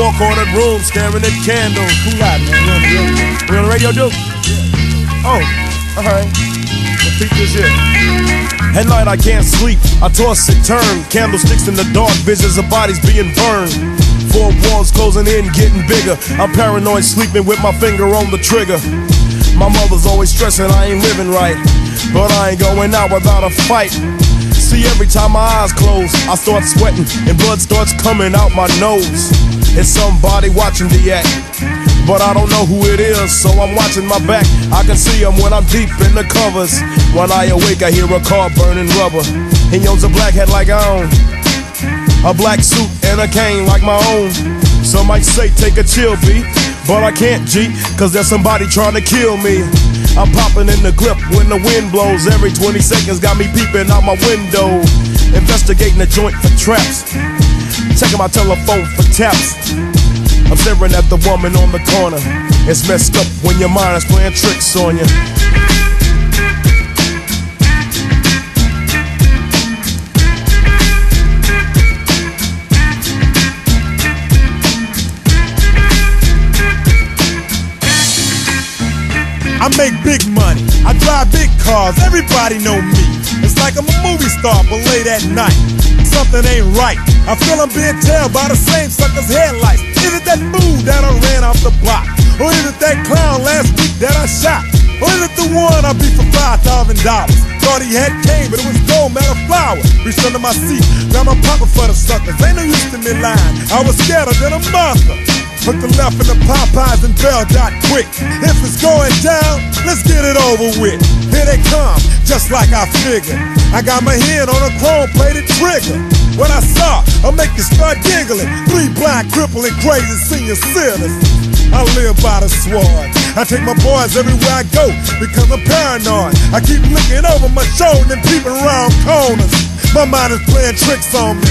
Speaker 3: alone in my four cornered room staring at candles.
Speaker 5: Who got it, man?
Speaker 3: We on the radio, dude? Oh, alright. Well, peep this here. At night I can't sleep, I toss and turn. Candlesticks in the dark, visions of bodies being burned. Four walls closing in, getting bigger. I'm paranoid, sleeping with my finger on the trigger. My mother's always stressing I ain't living right, but I ain't going out without a fight. See, every time my eyes close, I start sweating and blood starts coming out my nose. It's somebody watching the act, but I don't know who it is, so I'm watching my back. I can see him when I'm deep in the covers. When I awake, I hear a car burning rubber. He owns a black hat like I own, a black suit and a cane like my own. Some might say take a chill beat, but I can't G, cause there's somebody trying to kill me. I'm popping in the clip when the wind blows. Every 20 seconds got me peeping out my window. Investigating the joint for traps. Checking my telephone for taps. I'm staring at the woman on the corner. It's messed up when your mind is playing tricks on you.
Speaker 15: I make big money. I drive big cars. Everybody know me. It's like I'm a movie star, but late at night. Something ain't right. I feel I'm being tailed by the same sucker's headlights. Is it that fool that I ran off the block? Or is it that clown last week that I shot? Or is it the one I beat for five thousand dollars? Thought he had cane, but it was gold, metal flower. Reached under my seat, got my pocket for the suckers. Ain't no use to me lying. I was scared than a monster. Put the left in the Popeyes and Bell Dot quick. If it's going down, let's get it over with. Here they come, just like I figured. I got my hand on a chrome plated trigger. What I saw, I'll make you start giggling. Three blind, crippling, crazy senior citizens. I live by the sword. I take my boys everywhere I go because I'm paranoid. I keep looking over my shoulder and peeping around corners. My mind is playing tricks on me.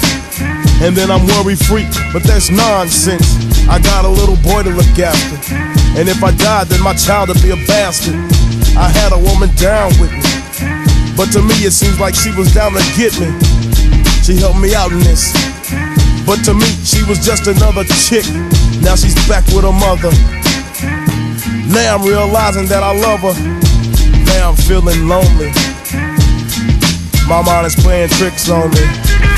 Speaker 3: And then I'm worry free, but that's nonsense. I got a little boy to look after. And if I died, then my child would be a bastard. I had a woman down with me. But to me, it seems like she was down to get me. She helped me out in this. But to me, she was just another chick. Now she's back with her mother. Now I'm realizing that I love her. Now I'm feeling lonely. My mind is playing tricks on me.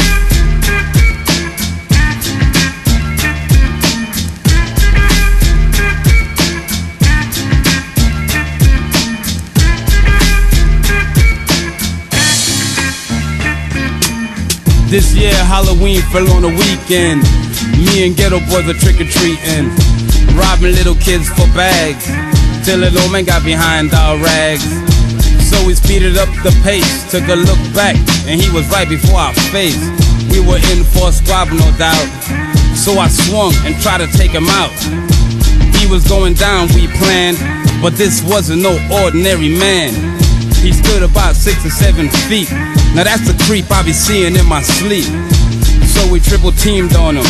Speaker 14: This year Halloween fell on a weekend. Me and Geto Boys are trick or treating, robbing little kids for bags. Till little old man got behind our rags. So we speeded up the pace, took a look back, and he was right before our face. We were in for a squabble, no doubt. So I swung and tried to take him out. He was going down, we planned, but this wasn't no ordinary man. He stood about six or seven feet. Now that's the creep I be seeing in my sleep. So we triple teamed on him,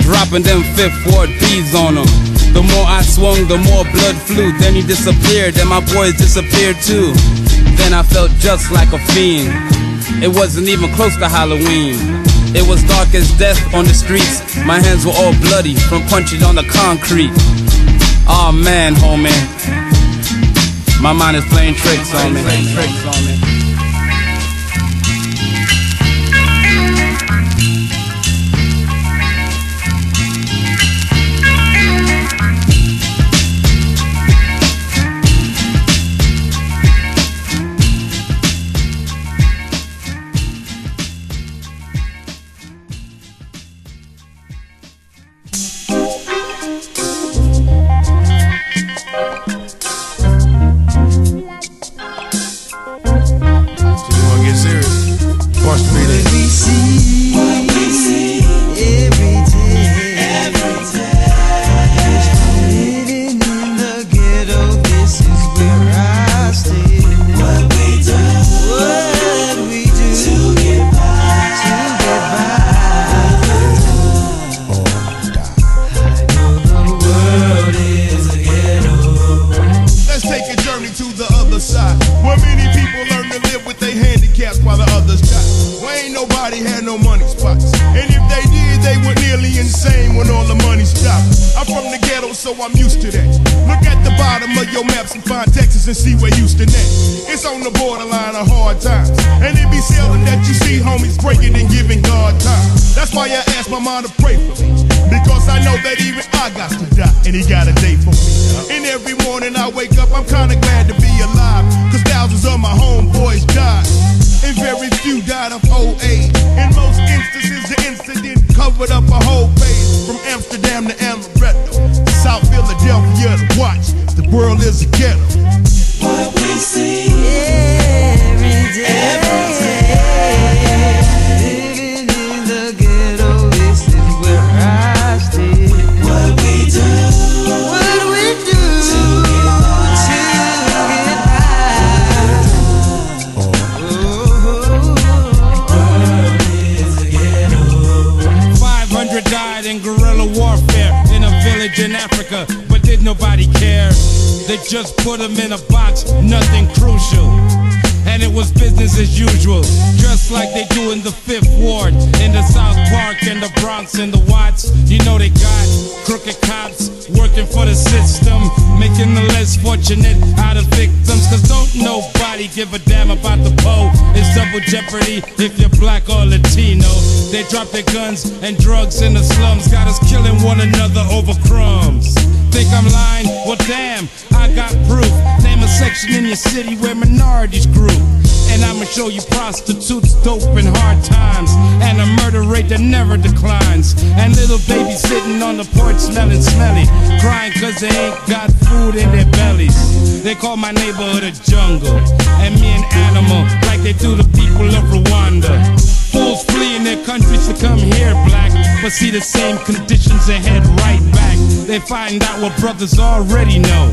Speaker 14: dropping them fifth ward bees on him. The more I swung, the more blood flew. Then he disappeared, and my boys disappeared too. Then I felt just like a fiend. It wasn't even close to Halloween. It was dark as death on the streets. My hands were all bloody from punching on the concrete. Aw oh, man, homie. My mind is playing tricks on me. Playing It's on the
Speaker 5: borderline of hard times. And it be seldom that you see homies breaking and giving God time. That's why your my and to pray for me. Because I know that even I got to pray for me. And every morning I wake up, I'm kinda glad to yeah.
Speaker 14: Just put them in a box, nothing crucial. And it was business as usual, just like they do in the Fifth Ward, in the South Park, in the Bronx, in the Watts. You know they got crooked cops working for the system, making the less fortunate out of victims. Cause don't nobody give a damn about the pole. It's double jeopardy if you're black or Latino. They drop their guns and drugs in the slums, got us killing one another over crumbs. Think I'm lying? Well, damn, I got proof. Section in your city where minorities grew. And I'ma show you prostitutes, dope, and hard times. And a murder rate that never declines. And little babies sitting on the porch smelling smelly. Crying cause they ain't got food in their bellies. They call my neighborhood a jungle. And me an animal, like they do the people of Rwanda. Fools fleeing their countries to come here, black. But see the same conditions and head right back. They find out what brothers already know.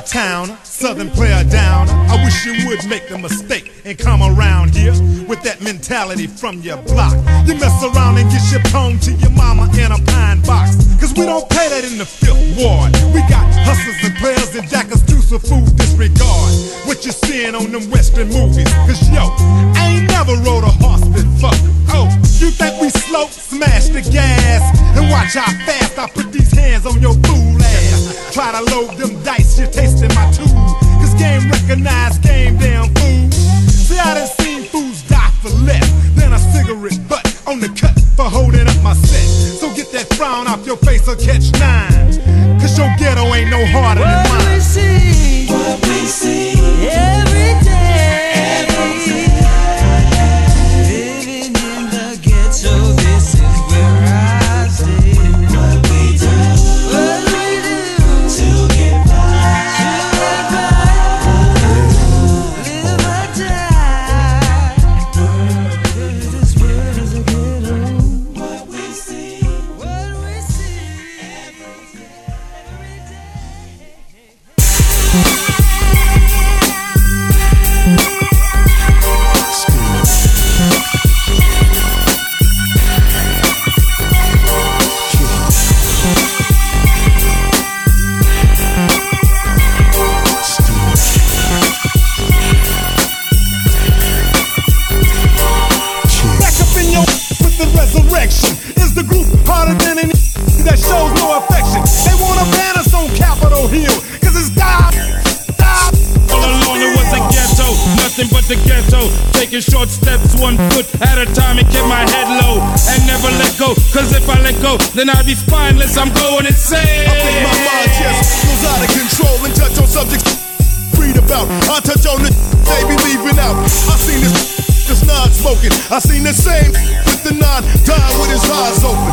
Speaker 15: Of town? Southern player down. I wish you would make the mistake and come around here with that mentality from your block. You mess around and get your home to your mama in a pine box. Cause we don't pay that in the fifth ward. We got hustlers and players and jackers too, so food disregard what you're seeing on them western movies. Cause yo, I ain't never rode a horse before. Oh, you think we slow? Smash the gas and watch how fast I put Try to load them dice, you're tasting my tool. Cause game recognized game damn fool. See, I done seen fools die for less than a cigarette butt on the cut for holding up my set. So get that frown off your face or catch nine.
Speaker 14: But the ghetto. Taking short steps, one foot at a time, and keep my head low and never let go. Cause if I let go, then I'd be spineless. I'm going insane.
Speaker 5: I think my mind just goes out of control and touch on subjects read about. I touch on the they be leaving out. I seen this this non smoking. I seen the same with the non dying with his eyes open.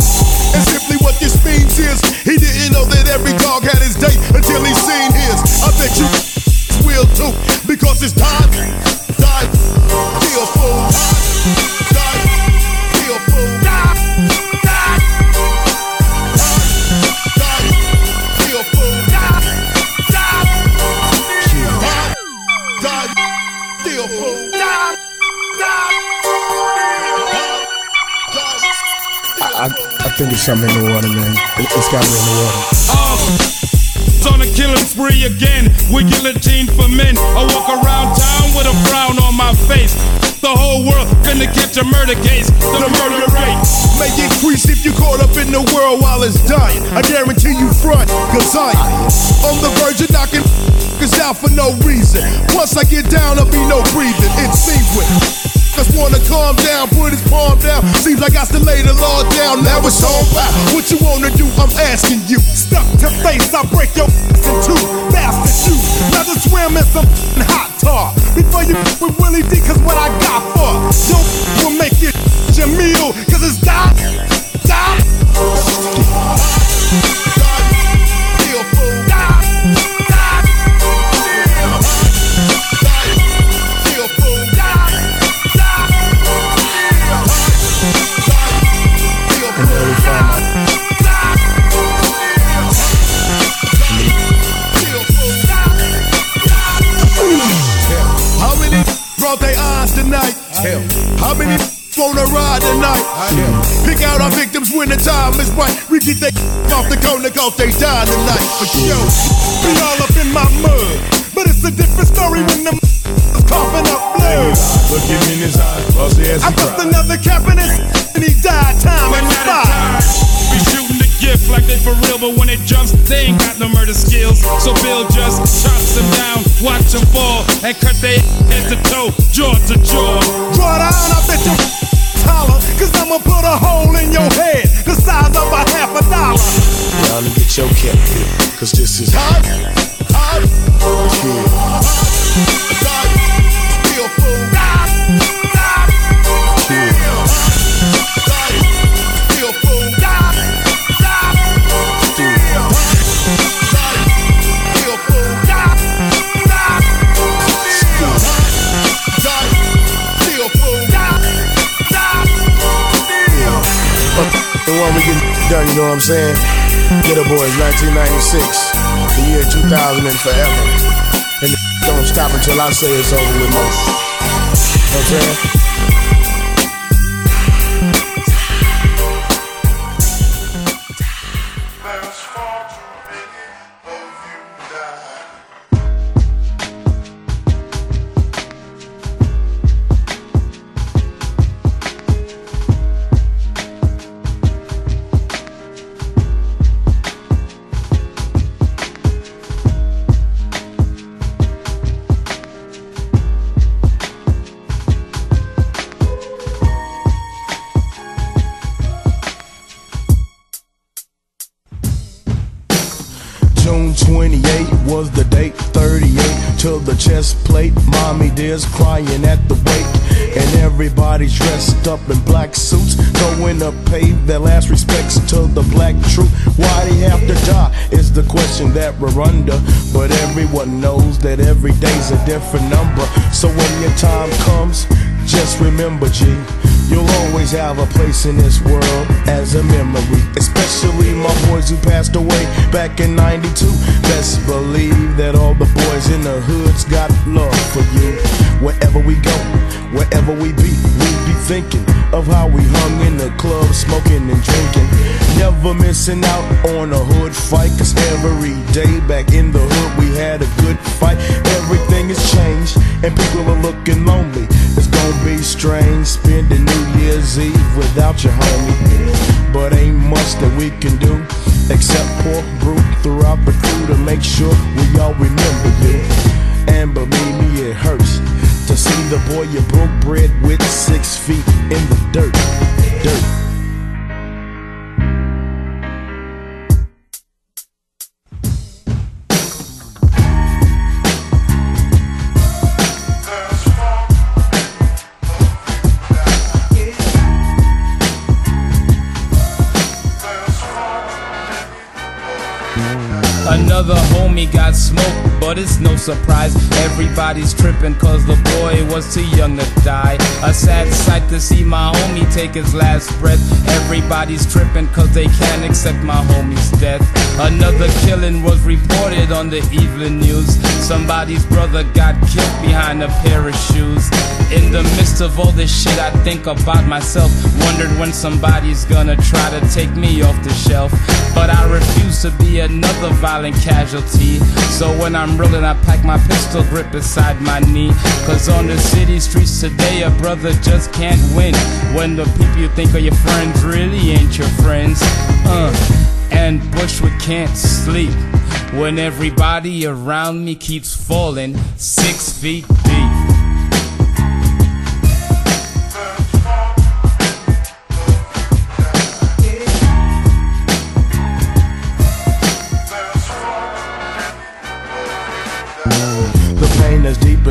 Speaker 5: And simply what this means is he didn't know that every dog had his day until he seen his. I bet you will too because it's time.
Speaker 27: I, I think it's something in the water, man. It, it's got to be in the water.
Speaker 14: Oh, Killing spree again with guillotine for men. I walk around town with a frown on my face. The whole world finna catch a murder case. The murder rate
Speaker 5: may increase if you caught up in the world while it's dying. I guarantee you front, cause I am on the verge of knocking cause out for no reason. Once I get down, there'll be no breathing. It's with just wanna calm down, put his palm down. Seems like I still lay the law down. Now it's on by. What you wanna do? I'm asking you.
Speaker 15: Stuck to face, I break your in two. Bastard, you rather swim in some hot tar before you with Willie D. Cause what I got for yo will make it your meal. Cause it's die. Die,
Speaker 5: die. Tonight. I
Speaker 3: know. Pick out our victims when the time is right. We keep they off the corner cause they die tonight. For sure.
Speaker 15: Be all up in my mud. But it's a different story when them coughing up blood.
Speaker 3: Look him in his eyes, bust his
Speaker 15: I bust another cap in his and he died time and five.
Speaker 28: Be gift like they for real, but when it jumps, they ain't got no murder skills. So Bill just chops them down, watch them fall, and cut their head to toe, jaw to jaw.
Speaker 15: Draw down, I bet you holler, cause I'ma put a hole in your head, the size of a half a dollar.
Speaker 3: Down and get your cap here, cause this is hot. Hot. Yeah. Hot. Feel Yeah. one we get done, you know what I'm saying? Geto Boys 1996, the year 2000 and forever. And the don't stop until I say it's over with most. You know what I'm saying? Chest plate. Mommy dear's crying at the wake, and everybody's dressed up in black suits, going to pay their last respects to the black truth. Why they have to die is the question that we're under, but everyone knows that every day's a different number. So when your time comes, just remember, G. You'll always have a place in this world as a memory, especially my boys who passed away back in 92. Best believe that all the boys in the hoods got love for you. Wherever we go, wherever we be, we be thinking of how we hung in the club, smoking and drinking. Never missing out on a hood fight, cause every day back in the hood we had a good fight. Everything has changed, and people are looking lonely. It's gonna be strange spending New Year's Eve without your homie. But ain't much that we can do except pour brew throughout the crew to make sure we all remember you. And believe me, it hurts to see the boy you broke bread with six feet in the dirt. Dirt.
Speaker 14: But it's no surprise. Everybody's tripping cause the boy was too young to die. A sad sight to see my homie take his last breath. Everybody's tripping cause they can't accept my homie's death. Another killing was reported on the evening news. Somebody's brother got killed behind a pair of shoes. In the midst of all this shit, I think about myself. Wondered when somebody's gonna try to take me off the shelf. But I refuse to be another violent casualty. So when I'm reeling, I pack my pistol grip beside my knee. Cause on the city streets today, a brother just can't win. When the people you think are your friends really ain't your friends. Uh, and Bushwick can't sleep. When everybody around me keeps falling six feet deep.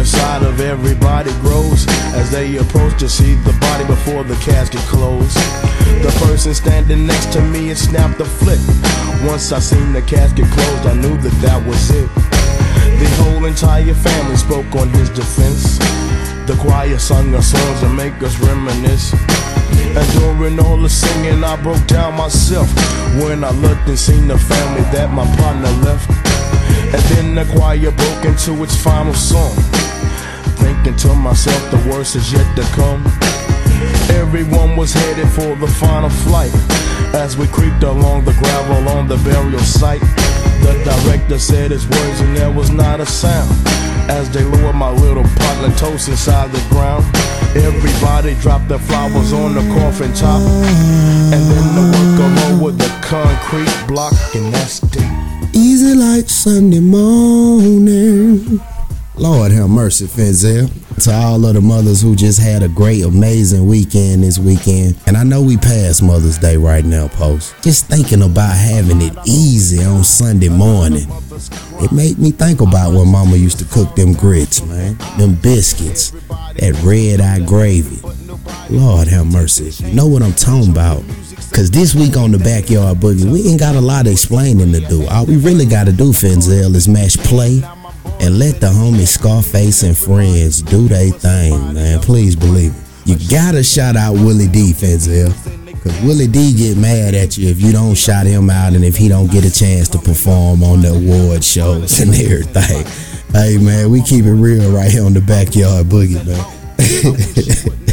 Speaker 3: Inside of everybody grows as they approach to see the body before the casket closed. The person standing next to me had snapped the flick. Once I seen the casket closed, I knew that that was it. The whole entire family spoke on his defense. The choir sung our songs to make us reminisce. And during all the singing, I broke down myself when I looked and seen the family that my partner left. And then the choir broke into its final song. Thinking to myself, the worst is yet to come. Everyone was headed for the final flight. As we creeped along the gravel on the burial site, the director said his words and there was not a sound. As they lowered my little partner toast inside the ground, everybody dropped their flowers on the coffin top. And then the worker lowered the concrete block, and that's it.
Speaker 7: Easy like Sunday morning. Lord have mercy, Fenzel. To all of the mothers who just had a great, amazing weekend this weekend. And I know we passed Mother's Day right now, Post. Just thinking about having it easy on Sunday morning. It made me think about when Mama used to cook them grits, man. Them biscuits. That red eye gravy. Lord have mercy. You know what I'm talking about. Cause this week on the backyard boogie, we ain't got a lot of explaining to do. All we really gotta do, Fenzel, is mash play and let the homies Scarface and friends do their thing, man. Please believe it. You gotta shout out Willie D, Fenzel. Cause Willie D get mad at you if you don't shout him out and if he don't get a chance to perform on the award shows and everything. Hey man, we keep it real right here on the backyard boogie, man.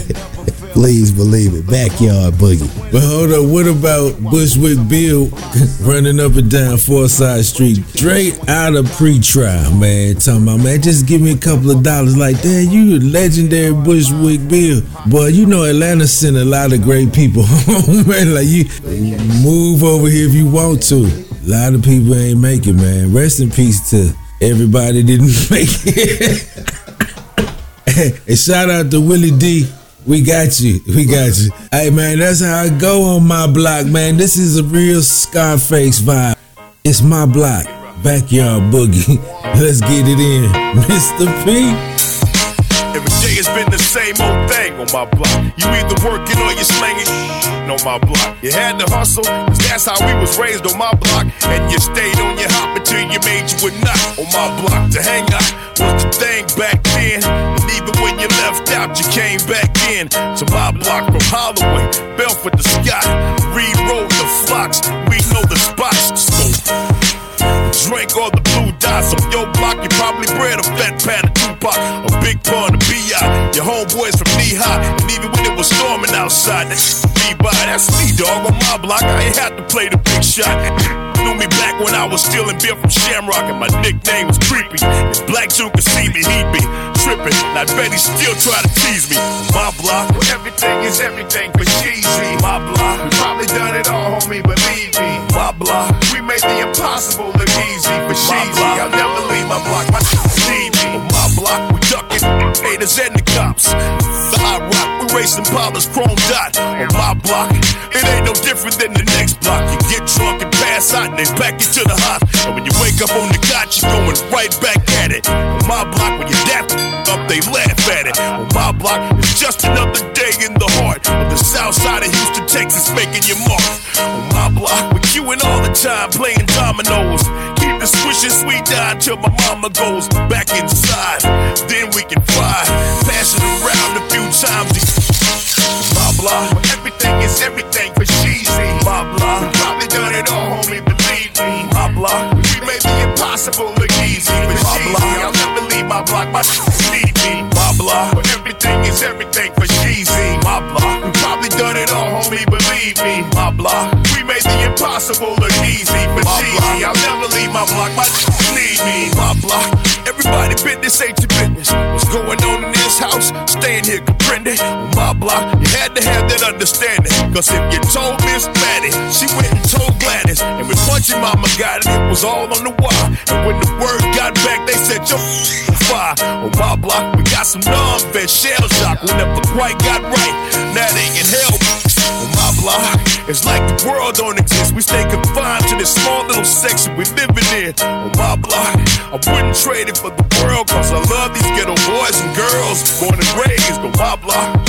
Speaker 7: Please believe it. Backyard boogie.
Speaker 1: But hold up, what about Bushwick Bill running up and down Forsyth Street, straight out of pre-trial, man? Talking about, man, just give me a couple of dollars. Like, damn, you a legendary Bushwick Bill. Boy, you know Atlanta sent a lot of great people home, man. Like, you move over here if you want to. A lot of people ain't making, man. Rest in peace to everybody didn't make it. and shout out to Willie D. We got you. We got you. Hey man, that's how I go on my block, man. This is a real Scarface vibe. It's my block. Backyard boogie. Let's get it in. Mr. P.
Speaker 5: Has been the same old thing on my block. You either working or you slanging on my block. You had to hustle, cause that's how we was raised on my block. And you stayed on your hop until you made you a nut on my block. To hang out was the thing back then. And even when you left out, you came back in to my block from Holloway, Bellfort to Scott. Road to Fox. We know the spots smoke. Drink all the blue dots on your block. You probably bred a fat pan of Tupac, big pun of B.I. Your homeboys from knee high, and even when it was storming outside, that be by. That's me, dog, on my block. I ain't had to play the big shot. Knew me back when I was stealing beer from Shamrock, and my nickname was Creepy. If Black Joe could see me, he'd be tripping. And I bet he still try to tease me. My block, everything is everything for cheesy. My block, we probably done it all, homie, believe me. My block, we made the impossible look easy for cheesy. I'll never leave my block, my On my block, we ducking haters and the cops. The hot rock, we racing Paula's chrome dot. On my block, it ain't no different than the next block. You get drunk and pass out and they back you to the hot. And when you wake up on the couch, you're going right back at it. On my block, when you dap up, they laugh at it. On my block, it's just another day in the heart of the south side of Houston, Texas, making your mark. On my block, with you and all the time playing dominoes. Swishing sweet down till my mama goes back inside. Then we can fly, pass it around a few times. Blah blah, everything is everything for cheesy. Blah blah, we probably done it all, homie, believe me. Blah blah, we made the impossible look easy. But cheesy, I'll never leave my block, my need me. Blah blah, everything is everything for cheesy. Blah blah, we probably done it all, homie, believe me. Blah blah, we made the impossible look easy. But never my block, my need me. my block. everybody business ain't your business. What's going on in this house? Staying here, comprende? My block, you had to have that understanding. Cause if you told Miss Maddie, she went and told Gladys. And when Punchy Mama got it, it was all on the wire. And when the word got back, they said, Yo, fire. On my block, we got some non-vet shell shock. We never quite got right. Now they in hell. On my block, it's like the world don't exist. We stay confined to this small little section we living in. On oh, my block, I wouldn't trade it for the world. Cause I love these ghetto boys and girls. Born and raised on my block.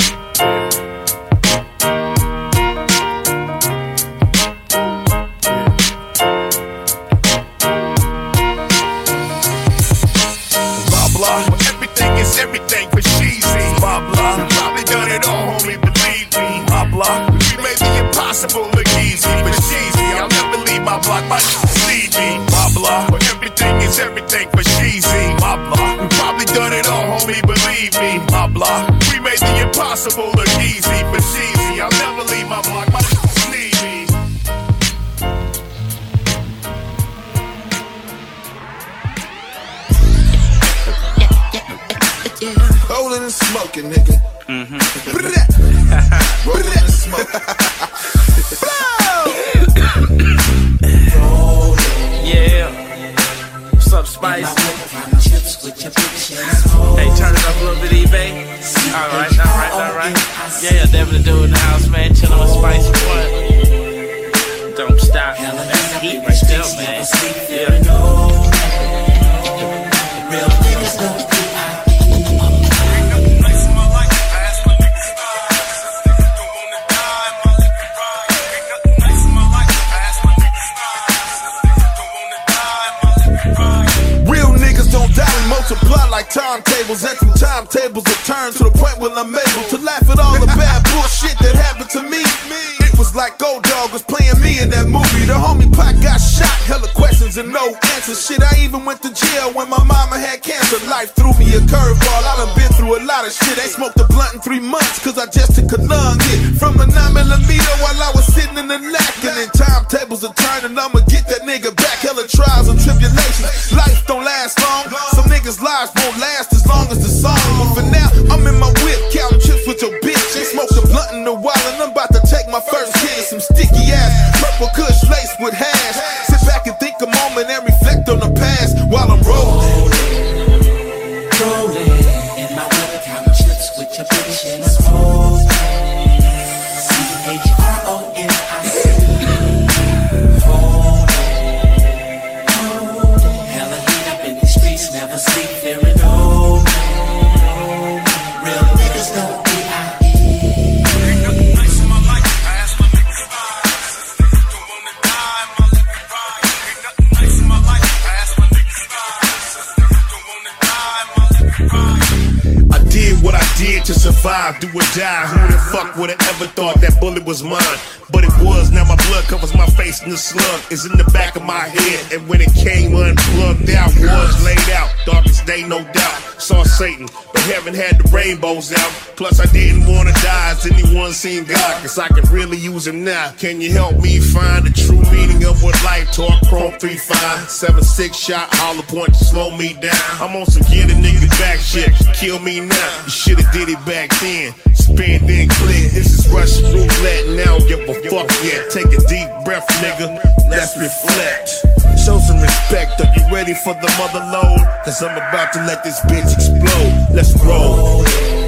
Speaker 5: rainbows out. Plus, I didn't wanna die. Has anyone seen God? Cause I can really use him now. Can you help me find the true meaning of what life taught? Chrome 35, 7 6 shot, holler point, slow me down. I'm on some get a nigga back shit. Kill me now. You should've did it back then. Spin then click. This is Russian roulette. Now give a fuck yet. Take a deep breath, nigga. Let's reflect respect. Are you ready for the mother load? Cause I'm about to let this bitch explode. Let's roll.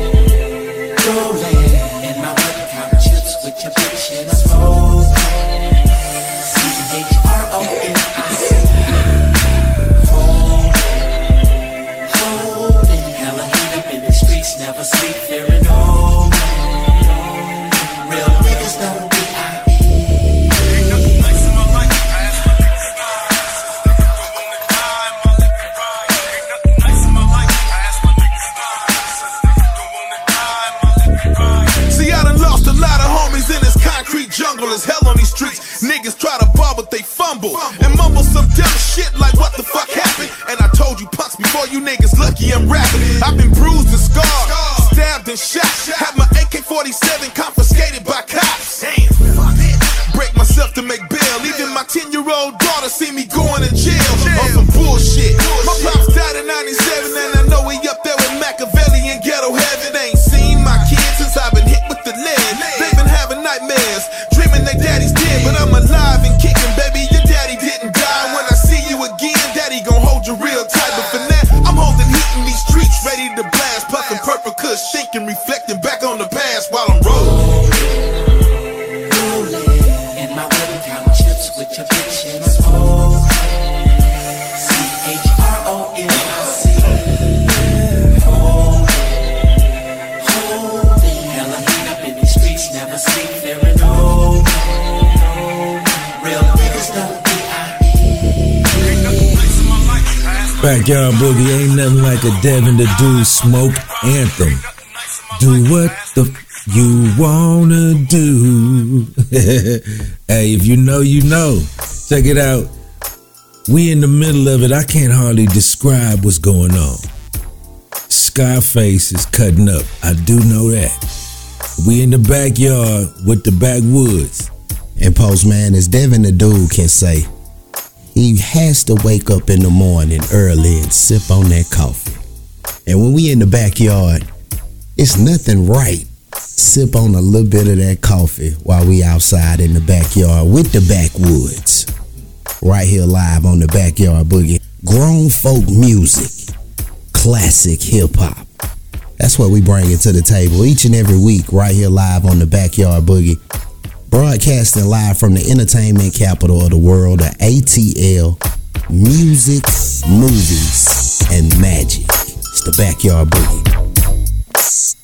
Speaker 24: all you niggas lucky I'm rapping. I've been bruised and scarred, stabbed and shot. Have my AK 47
Speaker 1: John Boogie. Ain't nothing like a Devin to do smoke anthem. Do what the f- you wanna do. hey, if you know, you know. Check it out. We in the middle of it. I can't hardly describe what's going on. Scarface is cutting up. I do know that. We in the backyard with the backwoods.
Speaker 7: And Postman, as Devin the dude can say, he has to wake up in the morning early and sip on that coffee. And when we in the backyard, it's nothing right. Sip on a little bit of that coffee while we outside in the backyard with the backwoods. Right here live on the backyard boogie. Grown folk music. Classic hip hop. That's what we bring it to the table each and every week right here live on the backyard boogie. Broadcasting live from the entertainment capital of the world, the ATL. Music, movies, and magic. It's the Backyard Boogie.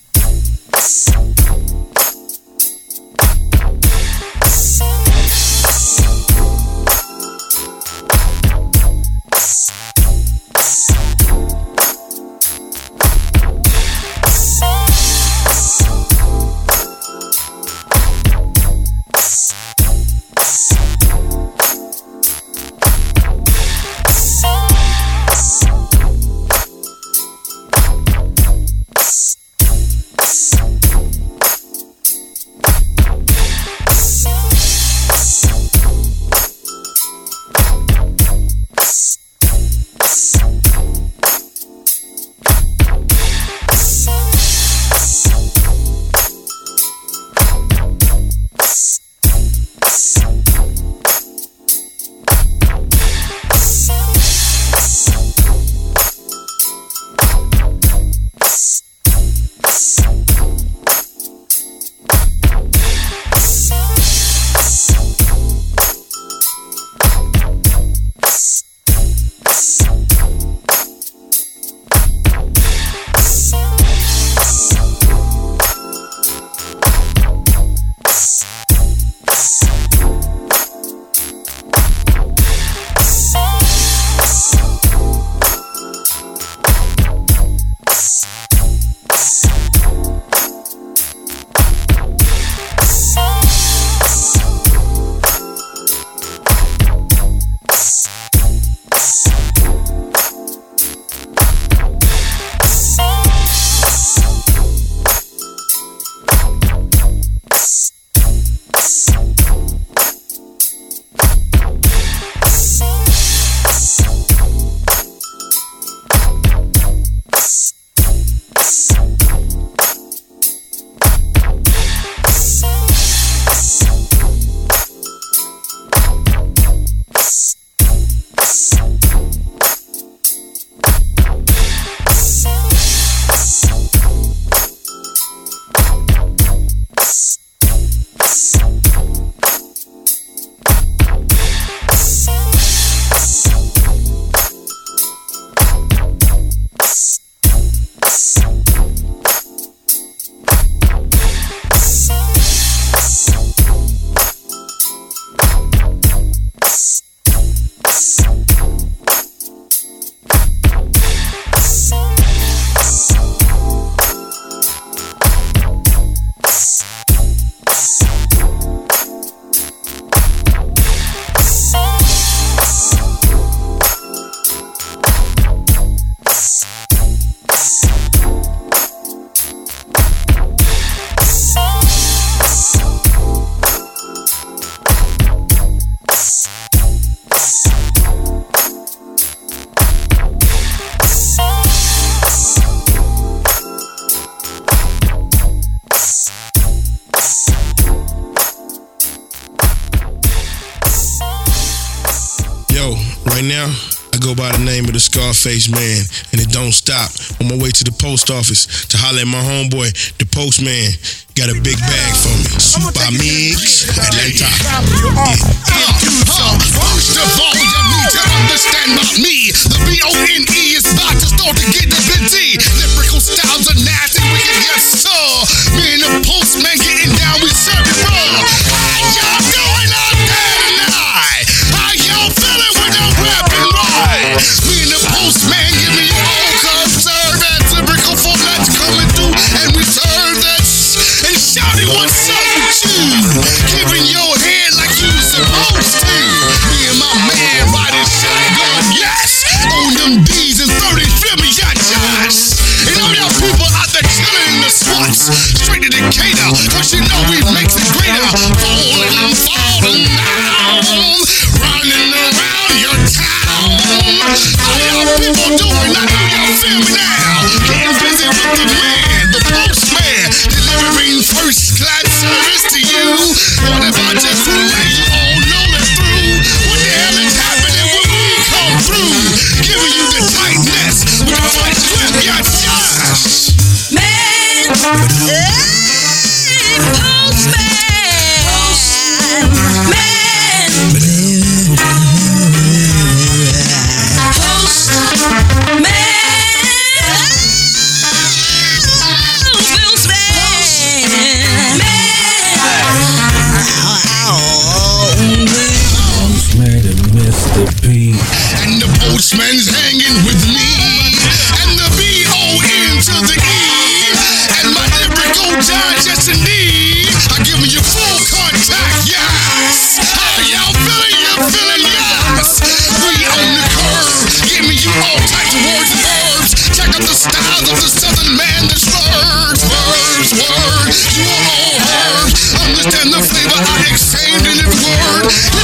Speaker 29: Man, and it don't stop. On my way to the post office to holler at my homeboy, the postman. Got a big bag for me. Super Mix, Atlanta.
Speaker 30: First flavor I exchanged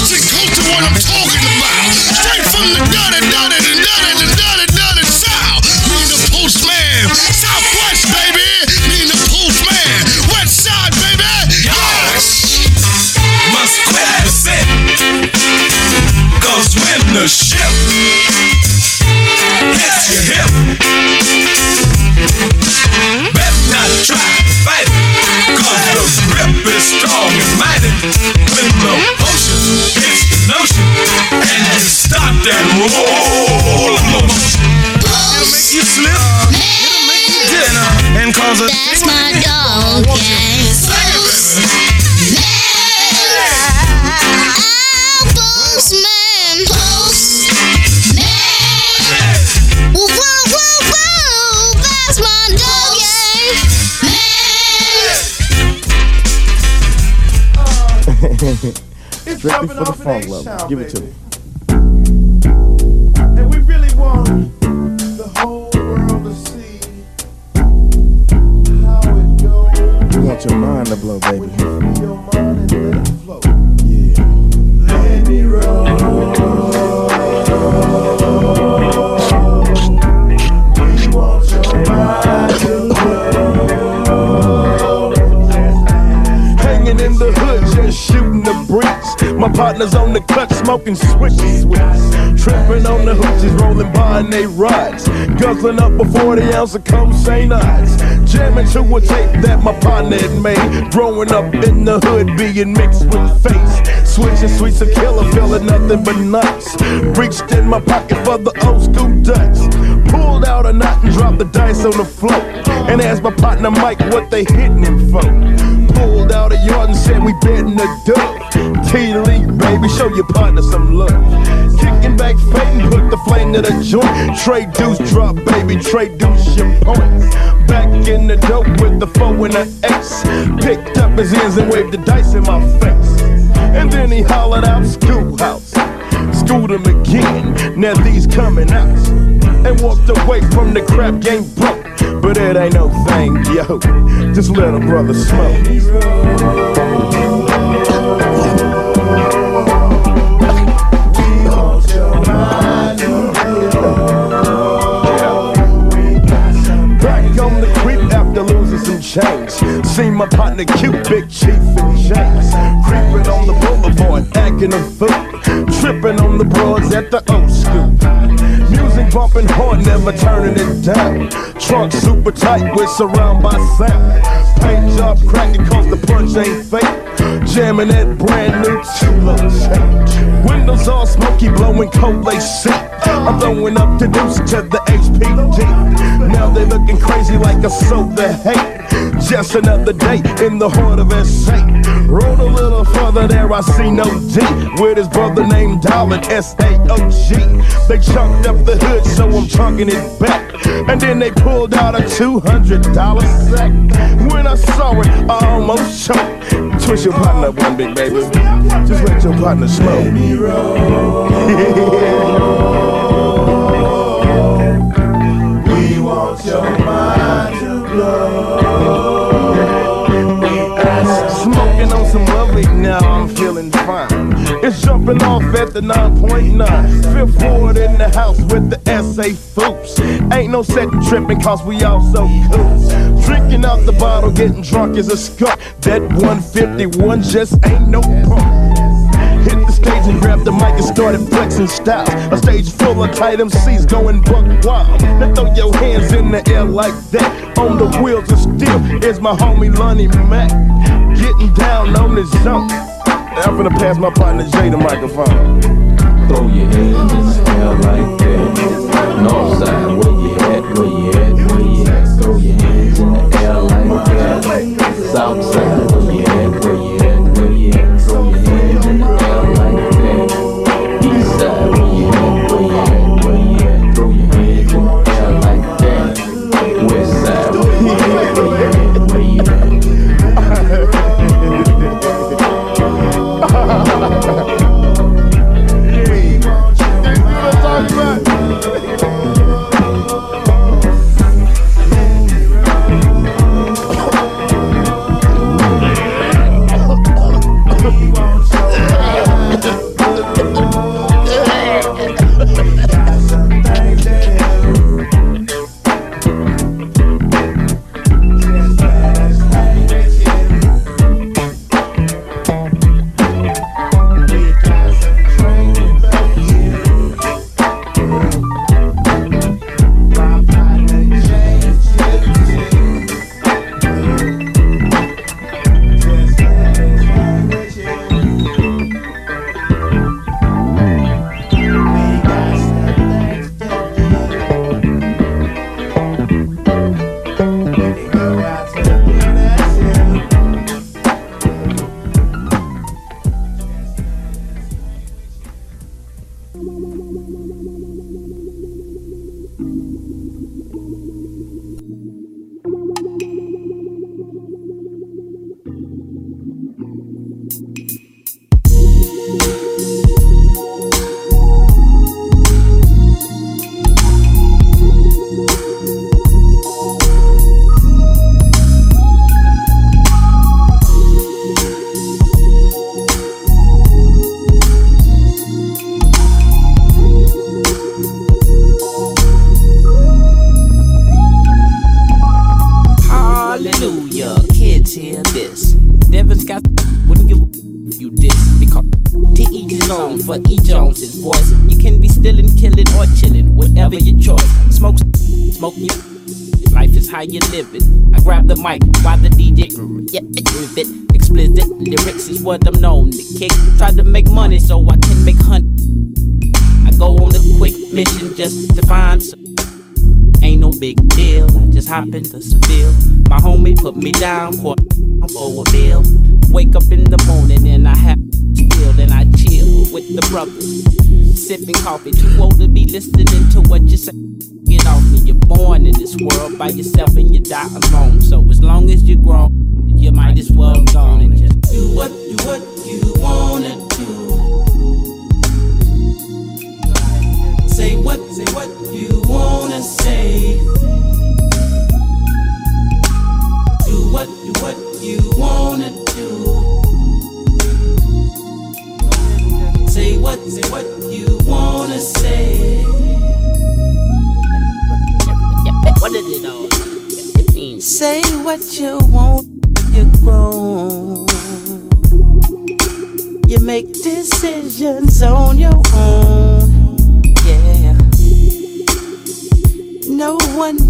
Speaker 3: Give it to me. Smoking swishy sweets. Tripping on the hoochies, rolling by they rides. Guzzling up a 40 ounce of coke St. Ides. Jamming to a tape that my partner made. Growing up in the hood, being mixed with face. Switching sweets of killer, feeling nothing but nuts. Reached in my pocket for the old school dice. Pulled out a knot and dropped the dice on the floor. And asked my partner Mike what they hitting him for. Pulled out a yard and said we betting the dub. T League, baby, show your partner some love. Kicking back fading, put the flame to the joint. Trade deuce drop, baby, trade deuce your points. Back in the dope with the four and the ace. Picked up his hands and waved the dice in my face. And then he hollered out schoolhouse. Schooled him again, now these coming out. And walked away from the crap game broke. But it ain't no thing, yo. Just let a brother smoke. Back on the creep after losing some change. Seen my partner cute, big chief in chains. Creeping on the boulevard, acting a fool. Tripping on the broads at the old school. Bumping hard, never turning it down. Trunk super tight with surround by sound. Paint job cracking cause the punch ain't fake. Jamming that brand new two. Windows all smoky, blowing cold AC. I'm throwing up the deuce to the HPD. Now they looking crazy like a soda hate. Just another day in the heart of SA. Rolled a little further there, I see no D. With his brother named Darwin, S-A-O-G. They chunked up the hood, so I'm chunking it back. And then they pulled out a $200 sack. When I saw it, I almost choked. Twist your partner up one big baby. Just let your partner smoke.
Speaker 31: We want your mind to
Speaker 3: Smoking on some lovely now, I'm feeling fine. It's jumping off at the 9.9. Fifth ward in the house with the SA foops. Ain't no setting tripping cause we all so cool. Drinking out the bottle, getting drunk is a skunk. That 151 just ain't no punk. Stage and grabbed the mic and started flexing styles. A stage full of tight MCs going buck wild. Now throw your hands in the air like that. On the wheels of steel is my homie Lonnie Mac. Getting down on the zone. I'm gonna pass my partner Jay the microphone.
Speaker 32: Throw your hands in the air like that. Northside, where you at? Where you at? Where you at? Throw your hands in the air like that. Southside,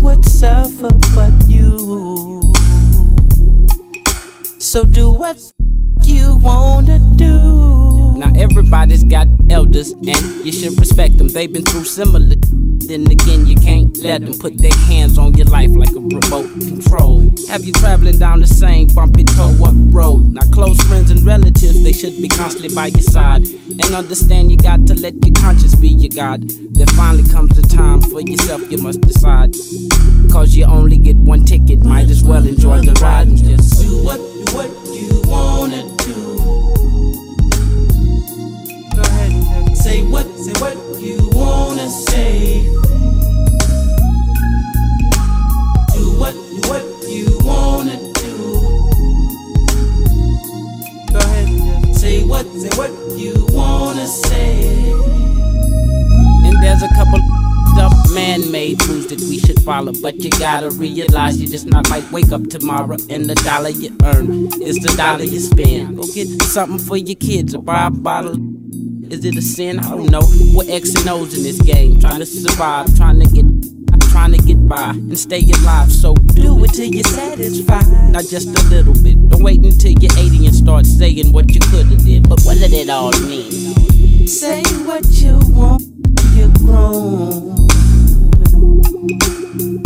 Speaker 16: would suffer but you. So do what you wanna do. Now everybody's got elders and you should respect them. They've been through similar. Then again, you can't let them put their hands on your life like a remote control. Have you traveling down the same bumpy toe up road? Now close friends and relatives, they should be constantly by your side. And understand you got to let your conscience be your God. There finally comes the time for yourself, you must decide. Cause you only get one ticket, might as well enjoy the ride and just do what, what you wanna do. Go ahead say what, say what wanna say. Do what, what you wanna do. Go ahead and say what, say what you wanna say. And there's a couple up man-made rules that we should follow, but you gotta realize you just not might wake up tomorrow and the dollar you earn is the dollar you spend. Go get something for your kids or buy a bottle. Is it a sin? I don't know. We're X and O's in this game, trying to survive, trying to get. Trying to get by and stay alive, so do it till you're satisfied. Not just a little bit. Don't wait until you're 80 and start saying what you could have did. But what did it all mean? Say what you want, you're grown.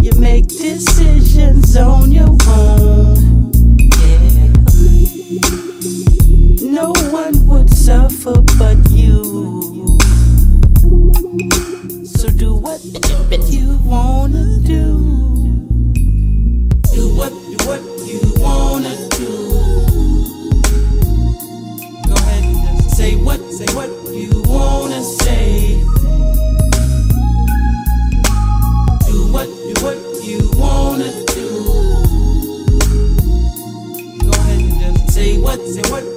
Speaker 16: You make decisions on your own. No one would suffer but you. So do what you wanna do. Do what do what you wanna do. Go ahead and just say what say what you wanna say. Do what do what you wanna do. Go ahead and just say what say what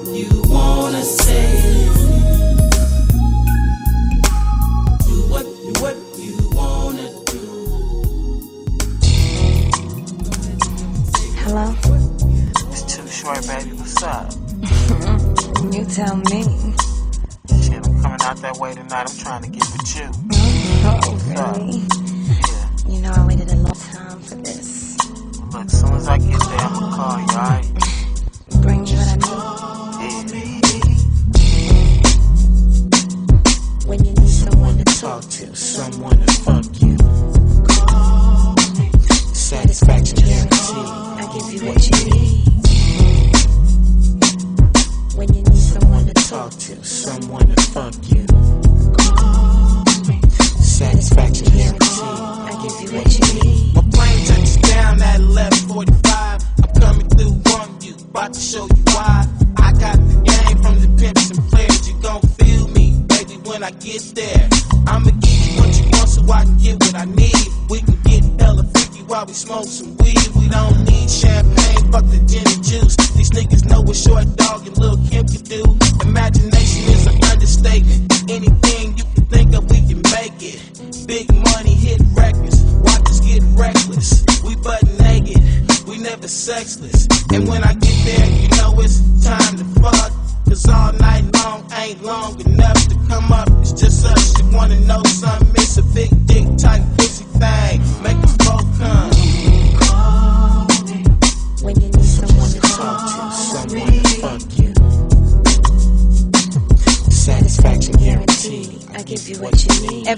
Speaker 33: tell me.
Speaker 25: Shit, I'm coming out that way tonight. I'm trying to get with you.
Speaker 33: Oh, really? You know, I waited a long time for this.
Speaker 25: Look, as soon as I get there, I'm gonna call you, alright?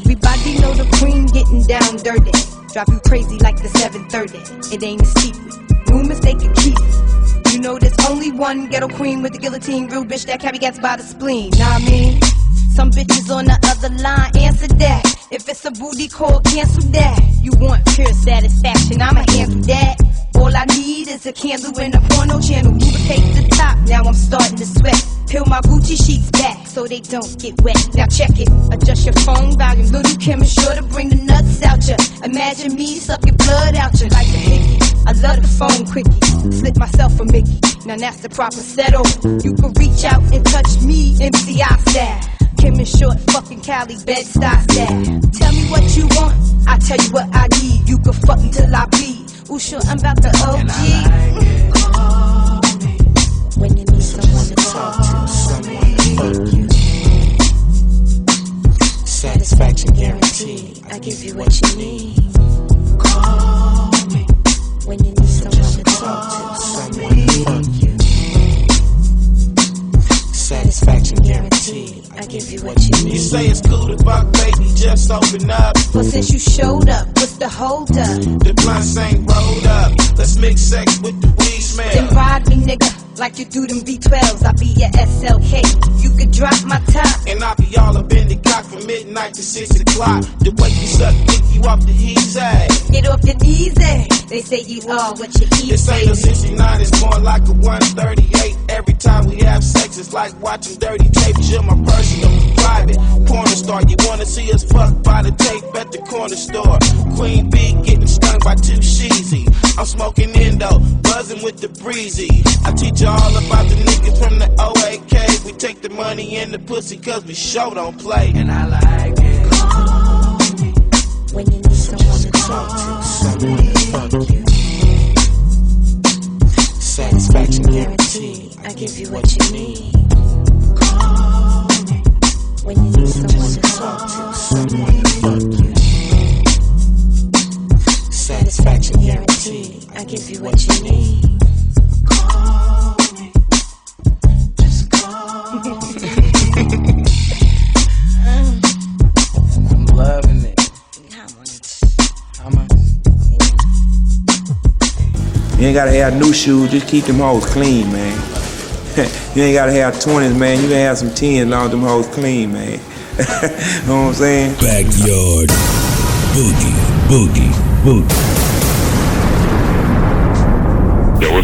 Speaker 25: Everybody know the queen getting down dirty.
Speaker 34: Drive you crazy like the 730. It ain't a secret. Rumors they can keep. It. You know there's only one ghetto queen with the guillotine. Real bitch that carry gets by the spleen. Nah, I mean, some bitches on the other line answer that. If it's a booty call, cancel that. You want pure satisfaction? I'ma handle that. All I need is a candle and a porno channel. Lubricate the top, now I'm starting to sweat. Peel my Gucci sheets back so they don't get wet. Now check it, adjust your phone volume. Lil' Kim is sure to bring the nuts out ya. Imagine me sucking blood out ya like a hickey. I love the phone quickie. Slip myself a Mickey. Now that's the proper settle. You can reach out and touch me, MCI style. Kim is short, fucking Cali, bed style. Tell me what you want, I tell you what I need. You can fuck until I bleed. Ooh, sure, I'm about the OG.
Speaker 33: When you need someone to talk to, someone to fuck you. Satisfaction guaranteed. I give you what you need. Call me. When you need someone to talk to, someone to fuck you. Satisfaction guaranteed. I give you what you need.
Speaker 25: You say it's cool to fuck, baby, just open up.
Speaker 34: Well, since you showed up, what's the hold up?
Speaker 25: The blunts ain't rolled up. Let's mix sex with the weed smell.
Speaker 34: Then ride me, nigga, like you do them V12s. I be your SLK. You could drop my top.
Speaker 25: And I be all up in the cock from midnight to six o'clock. The way you suck dick, you off the heat side.
Speaker 34: Get off your knees? They say you are what you eat,
Speaker 25: This ain't a 69, it's more like a 138. Every time we have sex, it's like watching dirty tapes. You're my personal, private porn star. You wanna see us fuck by the tape at the corner store. Queen bee getting stung by two sheezy. I'm smoking Indo, buzzing with the breezy. I teach you all about the niggas from the OAK. We take the money and the pussy cause we show don't play. And I like it.
Speaker 33: Call When you need someone to talk to, someone to fuck you. Satisfaction guaranteed. I give you what you need. Call When you need someone to talk to, someone to fuck you. Satisfaction guaranteed. I give you what you need.
Speaker 35: You ain't gotta have new shoes, just keep them hoes clean, man. you ain't gotta have 20s, man. You can have some 10s as long as them hoes clean, man. know what I'm saying?
Speaker 1: Backyard boogie, boogie, boogie.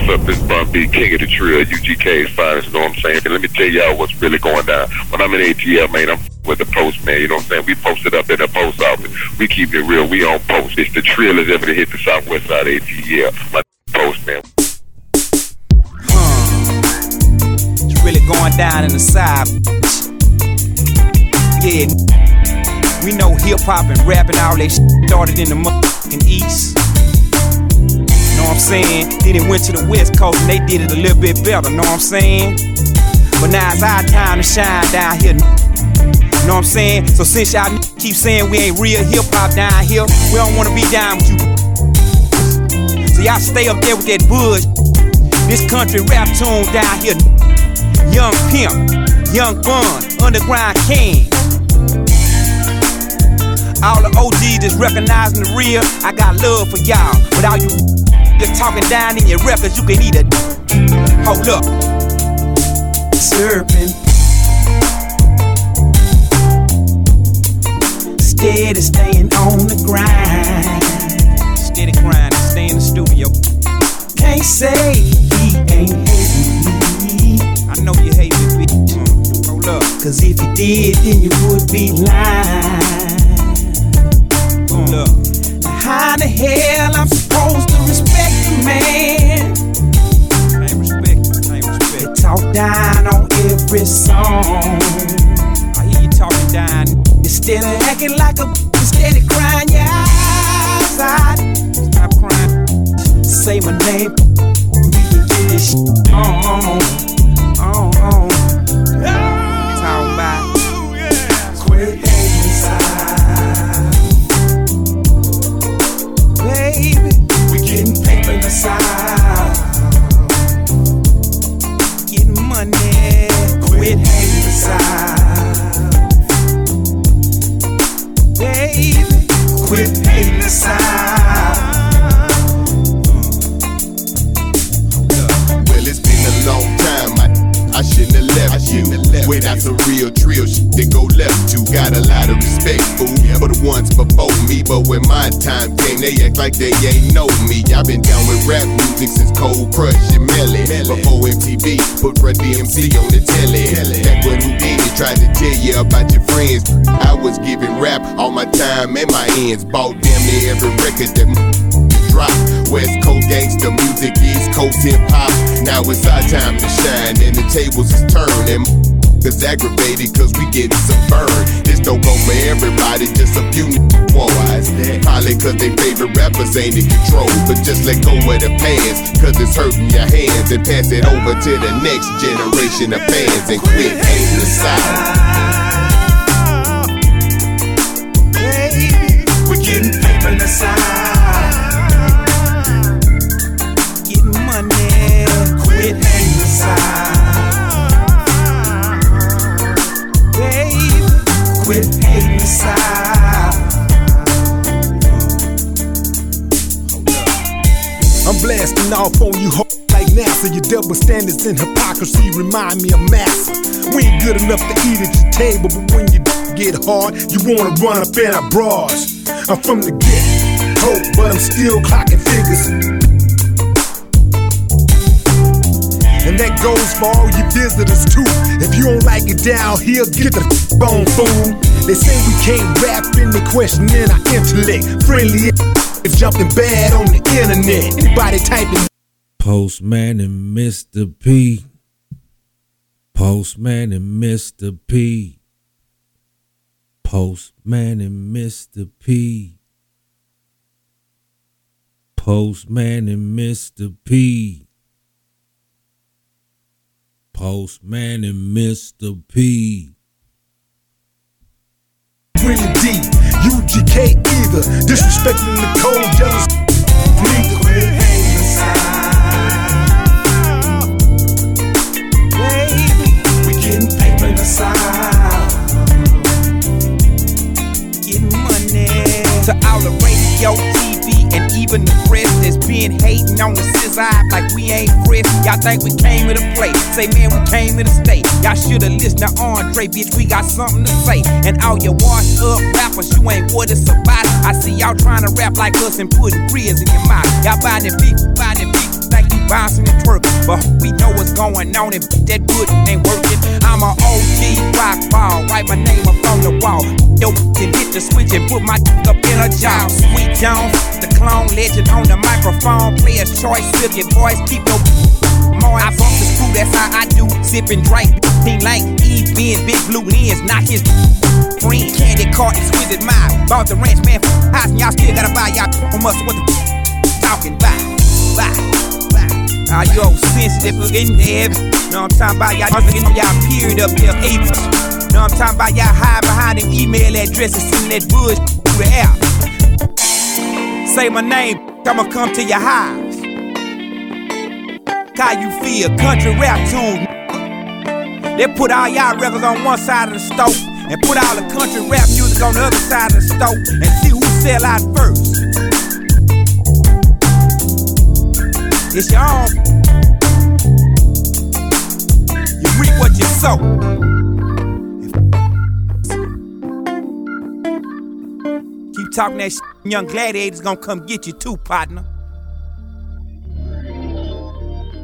Speaker 36: What's up? This Bun B, King of the Trill, UGK's finest, you know what I'm saying? And let me tell y'all what's really going down. When I'm in ATL, man, I'm with the postman, you know what I'm saying? We posted up in the post office. We keep it real. We on post. It's the Trill is ever to hit the southwest side of ATL. My postman.
Speaker 11: It's really going down in the side. Yeah, we know hip hop and rap and all that started in the East. Know what I'm saying? Then it went to the West Coast and they did it a little bit better. Know what I'm saying? But now it's our time to shine down here. Know what I'm saying? So since y'all keep saying we ain't real hip hop down here, we don't wanna be down with you. So y'all stay up there with that bush. This country rap tune down here. Young Pimp, Young Bun, Underground King. All the OGs just recognizing the real, I got love for y'all. But all you just talking down in your records, you can eat it. Hold up. Serpent. Steady staying on the grind. Steady grinding, stay in the studio. Can't say he ain't hating me. I know you hate me, bitch. Mm, Hold up. Cause if you did, then you would be lying. Hold up. How the hell every song. I hear you talking down. Instead of acting like a instead of crying your. Stop crying. Say my name. We can get this. On,
Speaker 37: time came, they act like they ain't know me. I've been down with rap music since Cold Crush and Melly. Before MTV put Run DMC on the telly. Back when Whodini tried to tell you about your friends, I was giving rap all my time and my ends. Bought damn near every record that drop. West Coast gangster music, East Coast hip hop. Now it's our time to shine, and the tables is turning. Cause aggravated, cause we getting some burn. This don't go for everybody, just a few boys. Probably cause they favorite rappers ain't in control. But just let go of the past, cause it's hurting your hands. And pass it over to the next generation of fans and quit hating the South.
Speaker 38: We getting paper in the side.
Speaker 15: Double standards and hypocrisy remind me of massa. We ain't good enough to eat at your table, but when you get hard, you wanna run up in our bras. I'm from the get ho, but I'm still clocking figures. And that goes for all you visitors too. If you don't like it down here, get the f- on fool. They say we can't rap and they questioning our intellect. Friendly jumping bad on the internet. Anybody typing
Speaker 1: Postman and Mr. P. Postman and Mr. P. Postman and Mr. P. Postman and Mr. P. Postman and Mr. P.
Speaker 15: really deep. UGK either. Disrespecting the code, jealous. Neither.
Speaker 39: To all the radio, TV, and even the press that's been hating on the scissor like we ain't fresh. Y'all think we came to play? Say, man, we came to stay. Y'all shoulda listened to Andre, bitch. We got something to say. And all your washed up rappers, you ain't what it's about. I see y'all trying to rap like us and putting grills in your mouth. Y'all buy the beat, buy the beat. Like you bouncing and twerking, but we going on and that good ain't working. I'm an OG rock ball, write my name up on the wall. Yo, can hit the switch and put my dick up in a jaw. Sweet Jones, the clone legend on the microphone. Player's choice, your voice, keep your more. I bump the screw, that's how I do. Sipping drink, team like E, being big blue lens, not his friend. Candy cart, exquisite mind. Bought the ranch, man, house, and y'all still gotta buy y'all from us. What the talking about? Bye. Are you all sensitive in there? Know I'm talking about? Y'all get y'all period up there, April. Know I'm talking about? Y'all hide behind an email address and send that bullshit through the air. Say my name, I'ma come to your house. How you feel? Country rap tune. They put all y'all records on one side of the stove and put all the country rap music on the other side of the stove and see who sell out first. It's your own. You reap what you sow. Keep talking that shit, young gladiator's gonna come get you too, partner.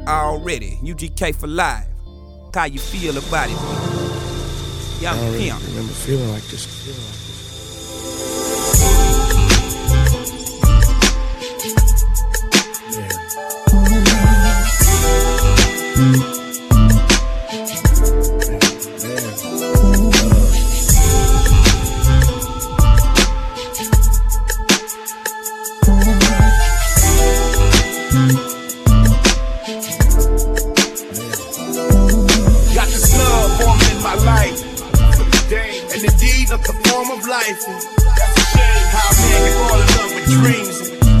Speaker 39: Already, UGK for life. How you feel about it? Young
Speaker 40: I already
Speaker 39: pimp.
Speaker 40: remember feeling like this. Feeling like this.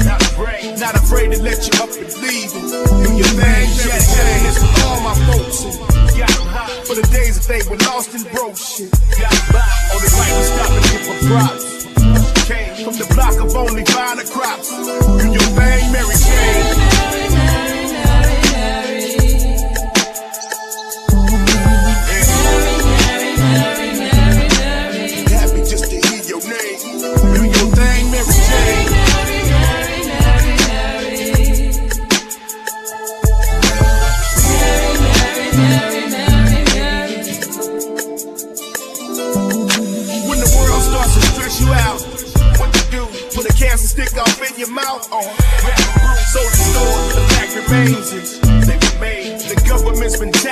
Speaker 5: Not afraid, not afraid to let you up and leave. Do your thing, the days that they were lost and broke shit. Only right to stop and give props. Came from the block of only finer crops. Do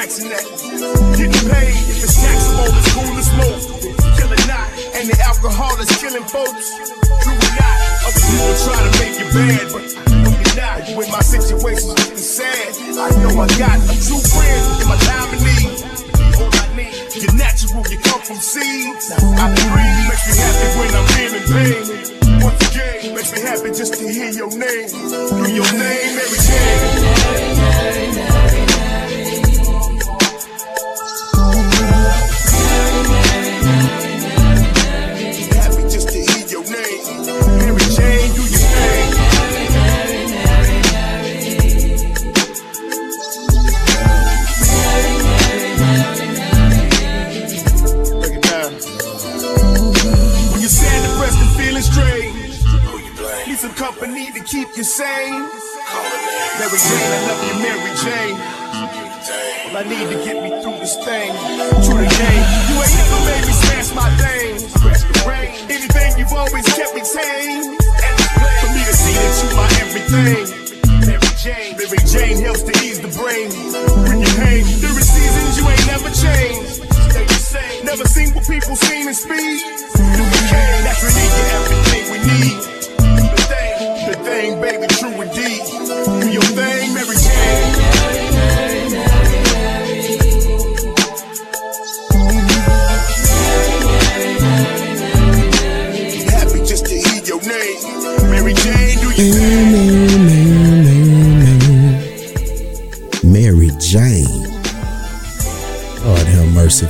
Speaker 5: taxing that. Getting paid if it's taxable, it's cool to smoke. Kill it not, and the alcohol is killing folks. True or not, other people try to make it bad, but no, you're not. When my situation's looking sad, I know I got a true friend in my time of need. All I need, you're natural, you come from seeds. I breathe, makes me happy when I'm feeling pain. Once again, makes me happy just to hear your name. Hear your name Jane, I love you, Mary Jane. All I need to get me through this thing. True the game. You ain't never made me smash my thing. Anything you've always kept me tame. For me to see that you my everything. Mary Jane, Mary Jane helps to ease the brain. When you hang, there is seasons you ain't never changed. Never seen what people seen in speed.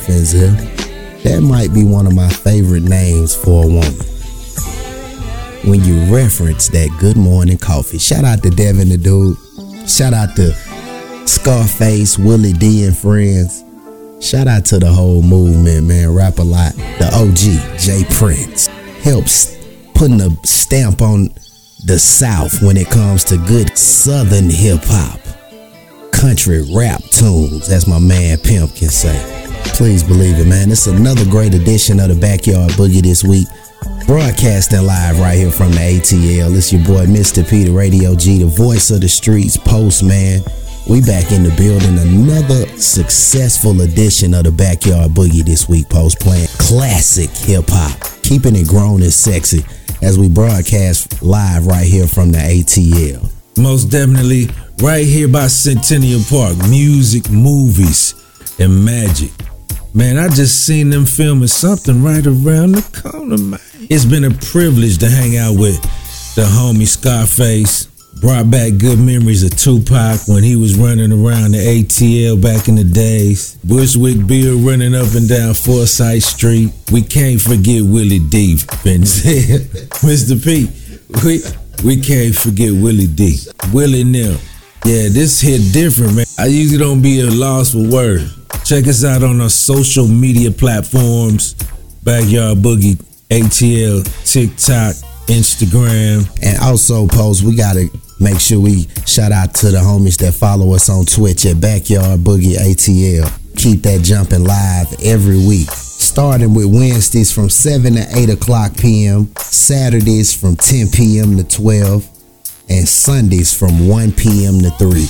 Speaker 7: That might be one of my favorite names for a woman. When you reference that good morning coffee. Shout out to Devin the dude. Shout out to Scarface, Willie D and friends. Shout out to the whole movement, man. Rap-A-Lot. The OG, J. Prince. Helps putting a stamp on the South when it comes to good Southern hip hop country rap tunes, as my man Pimp can say. Please believe it, man. It's another great edition of the Backyard Boogie this week. Broadcasting live right here from the ATL. It's your boy, Mr. Peter Radio G, the voice of the streets, postman. We back in the building. Another successful edition of the Backyard Boogie this week, post playing classic hip hop, keeping it grown and sexy as we broadcast live right here from the ATL.
Speaker 1: Most definitely, right here by Centennial Park. Music, movies, and magic. Man, I just seen them filming something right around the corner, man. It's been a privilege to hang out with the homie Scarface. Brought back good memories of Tupac when he was running around the ATL back in the days. Bushwick Bill running up and down Forsyth Street. We can't forget Willie D. Fenzel. Mr. P. We we can't forget Willie D. Willie Nim. Yeah, this hit different, man. I usually don't be a loss for words. Check us out on our social media platforms. Backyard Boogie, ATL, TikTok, Instagram.
Speaker 7: And also, post, we got to make sure we shout out to the homies that follow us on Twitch at Backyard Boogie ATL. Keep that jumping live every week. Starting with Wednesdays from 7 to 8 o'clock p.m., Saturdays from 10 p.m. to 12, and Sundays from 1 p.m. to 3.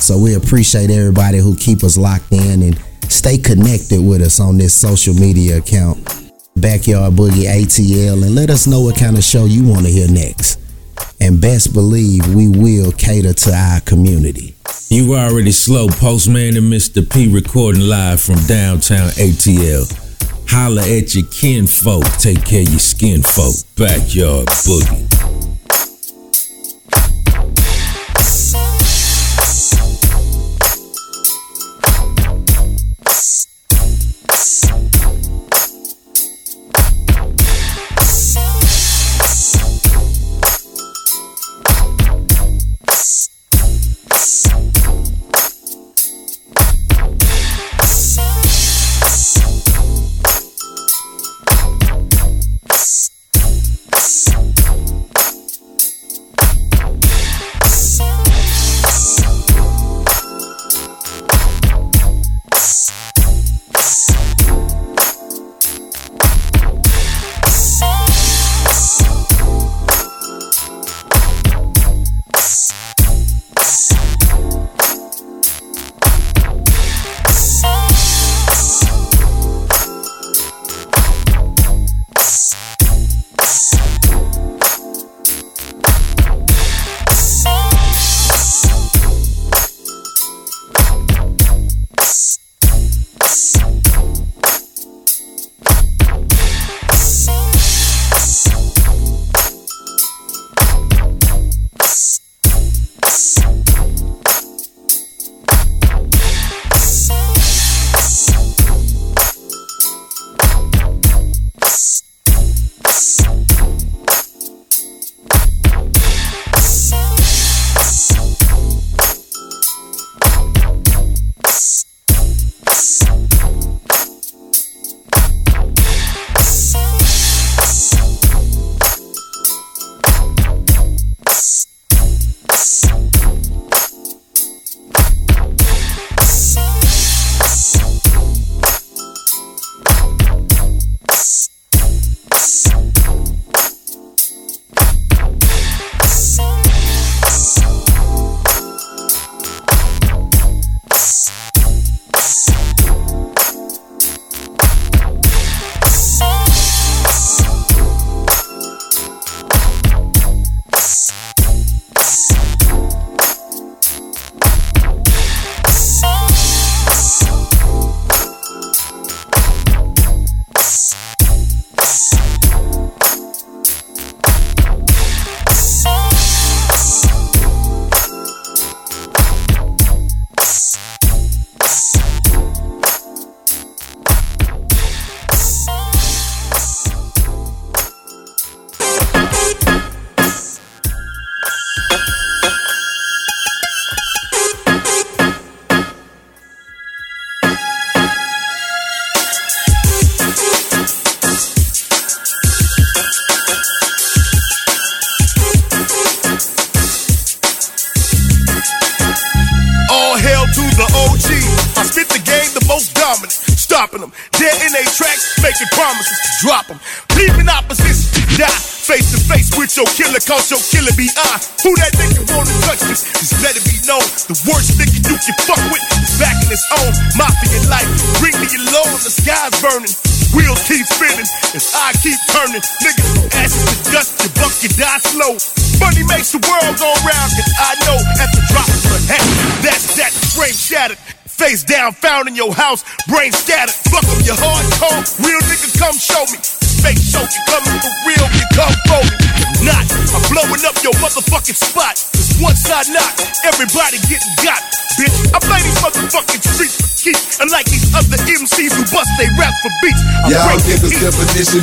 Speaker 7: So we appreciate everybody who keep us locked in and stay connected with us on this social media account, Backyard Boogie ATL, and let us know what kind of show you want to hear next. And best believe we will cater to our community.
Speaker 1: You already slow, Postman and Mr. P recording live from downtown ATL. Holla at your kinfolk, take care of your skin folk. Backyard Boogie.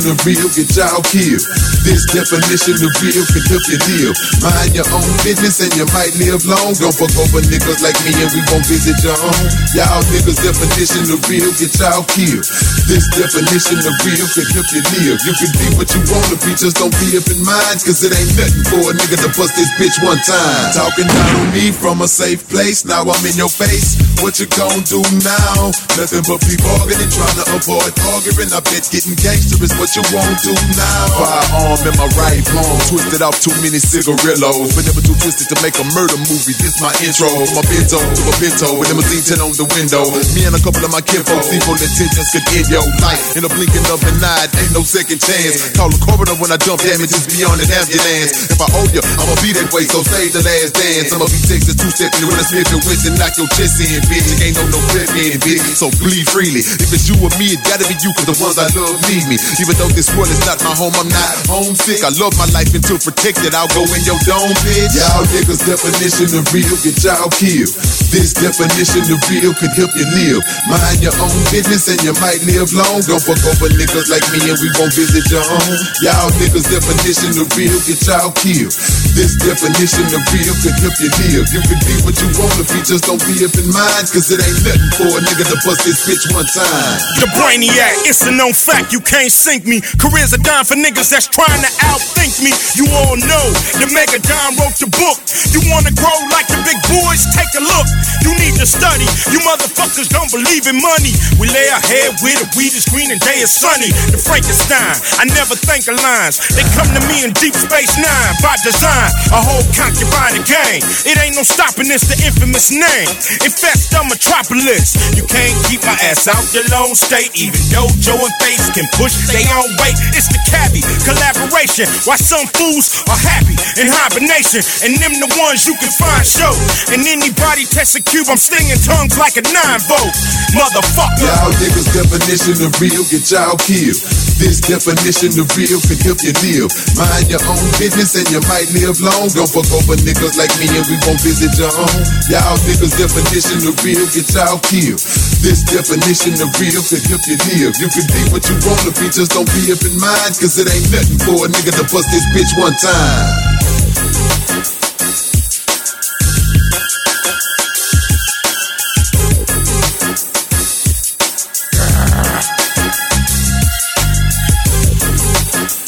Speaker 20: Definition of real, get y'all killed. This definition of real can help you live. Mind your own business and you might live long. Don't fuck over niggas like me and we won't visit your home. Y'all niggas definition of real, get y'all killed. This definition of real can help you live. You can be what you wanna be, just don't be up in mind. Cause it ain't nothing for a nigga to bust this bitch one time. Talking down on me from a safe place, now I'm in your face. What you gon' do now? Nothing but be bargaining, trying to avoid arguing. I bet getting gangster is what you won't do now. Firearm in my right palm, twisted off too many cigarillos. But never too twisted to make a murder movie. This my intro. A bento to a bento, with limousine 10 on the window. Me and a couple of my kinfolk, evil intentions could end your life. In a blinking of an eye, ain't no second chance. Call the coroner when I dump damages beyond an ambulance. If I owe you, I'ma be that way, so save the last dance. I'ma be Texas two stepping with a Smith and knock your chest in, bitch. Ain't no no flip in, bitch. So bleed freely. If it's you or me, it gotta be you, cause the ones I love need me. Even though this world is not my home, I'm not homesick. I love my life until protected. I'll go in your dome, bitch. Y'all niggas definition of real, get y'all killed. This definition of real could help you live. Mind your own business and you might live long. Don't fuck over niggas like me and we won't visit your home. Y'all niggas definition of real, get y'all killed. This definition of real could help you live. You can be what you wanna be, just don't be up in mind. Cause it ain't nothing for a nigga to bust this bitch one time.
Speaker 9: The brainiac, it's a known fact, you can't sink me. Careers are dying for niggas that's trying to outthink me. You all know the Mega Don wrote the book. You wanna grow like the big boys? Take a look. You need to study. You motherfuckers don't believe in money. We lay our head with a weed is green and day is sunny. The Frankenstein, I never think of lines. They come to me in Deep Space Nine by design. A whole concubine gang. It ain't no stopping this, the infamous name. Infest a metropolis. You can't keep my ass out your lone state. Even Joe and Face can push their own weight. It's the cabbie collaboration. Why some fools are happy in hibernation. And them the ones you can find show. And anybody test a cube, I'm stinging tongues like a nine volt. Motherfucker.
Speaker 20: Y'all niggas definition of real, get y'all killed. This definition of real can help you live. Mind your own business and you might live long. Don't fuck over niggas like me and we won't visit your home. Y'all niggas definition of real, get y'all killed. This definition of real can help you live. You can be what you wanna be, just don't be up in mind. Cause it ain't nothing for a nigga to bust this bitch one time.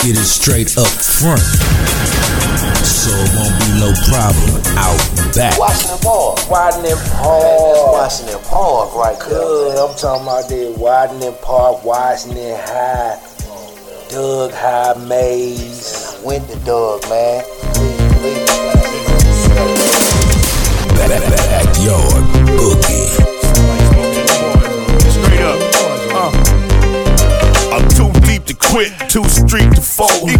Speaker 1: Get it straight up front. So it won't be no problem out back.
Speaker 41: Washington Park. Washington Park. Washington Park, right there. Good. I'm talking about the Washington Park, Washington High, Doug High Maze. I went to Doug, man.
Speaker 1: Backyard boogie.
Speaker 9: Deep to quit, too street to fold. You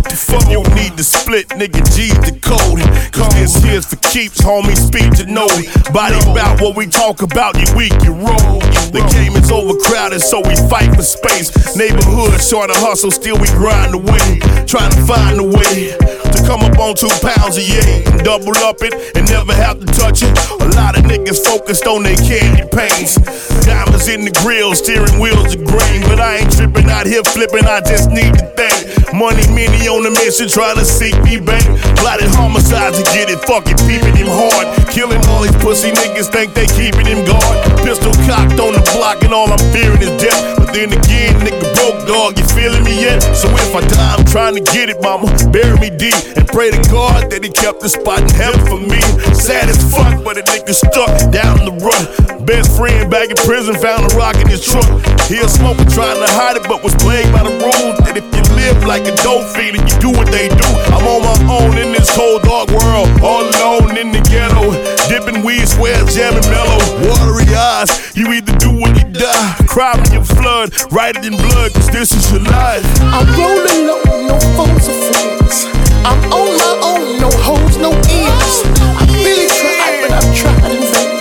Speaker 9: don't need to split, nigga G the code. Cause this here's for keeps, homie, speak to know it. Body about what we talk about, you weak, you roll. The game is overcrowded, so we fight for space. Neighborhood, short of hustle, still we grind away. Trying to find a way come up on two pounds a year double up it and never have to touch it. A lot of niggas focused on their candy paints. Diamonds in the grill, steering wheels of grain. But I ain't tripping out here flipping, I just need to think. Money, many on the mission, trying to seek me bank. Plotted homicides to get it, fucking peeping him hard. Killing all these pussy niggas, think they keeping him guard. Pistol cocked on the block, and all I'm fearing is death. But then again, nigga broke dog, you feeling me yet? So if I die, I'm trying to get it, mama. Bury me deep and pray to God that he kept the spot in heaven for me. Sad as fuck, but a nigga stuck down the run. Best friend
Speaker 5: back in prison found a rock in his truck. He a smoker trying to hide it, but was plagued by the rules that if you live like a dope fiend and you do what they do, I'm on my own in this cold dark world, all alone in the ghetto, dipping weed, swear, jamming mellow, watery eyes. You either do or you die. Cry when you flood, write it in blood, cause this is your life.
Speaker 42: I'm rolling low, no phones or friends. I'm on my own, no hoes, no ends. I really tried, but I've tried in vain.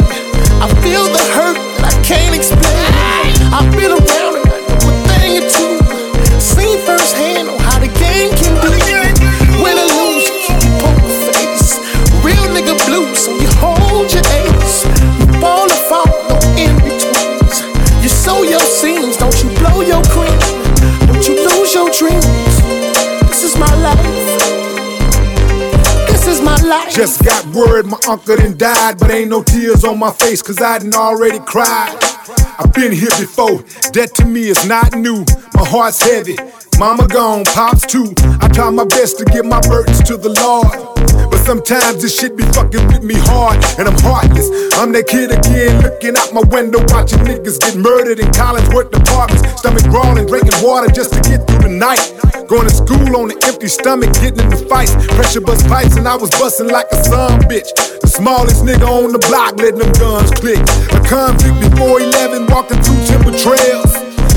Speaker 42: I feel the hurt that I can't explain.
Speaker 15: Just got word my uncle done died, but ain't no tears on my face, cause I done already cried. I've been here before, that to me is not new. My heart's heavy, mama gone, pops too. I try my best to give my burdens to the Lord. Sometimes this shit be fucking with me hard, and I'm heartless. I'm that kid again, looking out my window, watching niggas get murdered in college work departments. Stomach growling, drinking water just to get through the night. Going to school on an empty stomach, getting in the fights. Pressure bust pipes, and I was busting like a son bitch. The smallest nigga on the block, letting them guns click. A convict before 11, walking through timber trails.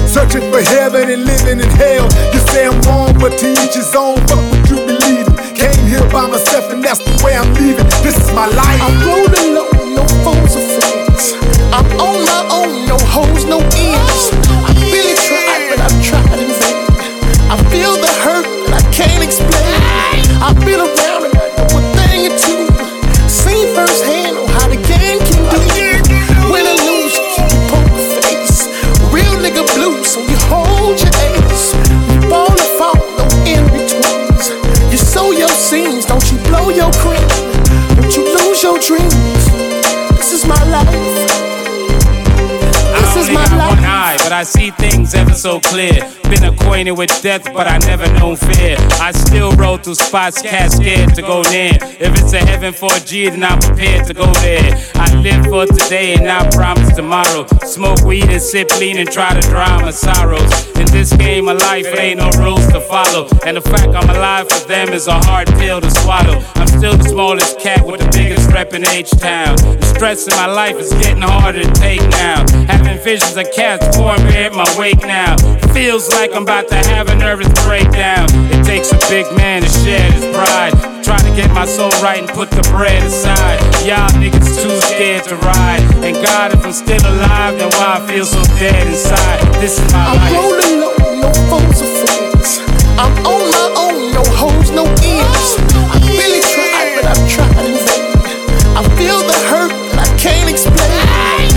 Speaker 15: Searching for heaven and living in hell. You say I'm wrong, but to each his own. Fuck what you believe in. Came here by myself, and that's the way I'm leaving. This is my life.
Speaker 42: I'm rolling low, no phones or friends. I'm on my own, no hoes, no ends. Lose
Speaker 14: I see things ever so clear. Been acquainted with death, but I never known fear. I still roll through spots, cats scared to go near. If it's a heaven for a G, then I'm prepared to go there. I live for today and I promise tomorrow. Smoke weed and sip lean and try to drown my sorrows. In this game of life, it ain't no rules to follow. And the fact I'm alive for them is a hard pill to swallow. I'm still the smallest cat with the biggest rep in H-Town. The stress in my life is getting harder to take now. Having visions of cats pouring my wake now. Feels like I'm about to have a nervous breakdown. It takes a big man to share his pride. Try to get my soul right and put the bread aside. Y'all niggas too scared to ride. And God, if I'm still alive, then why I feel so dead inside? This is my
Speaker 42: I'm
Speaker 14: life.
Speaker 42: rolling low, no phones or friends. I'm on my own, no hoes, no ends. I really tried, but I've tried in vain. I feel the hurt that I can't explain.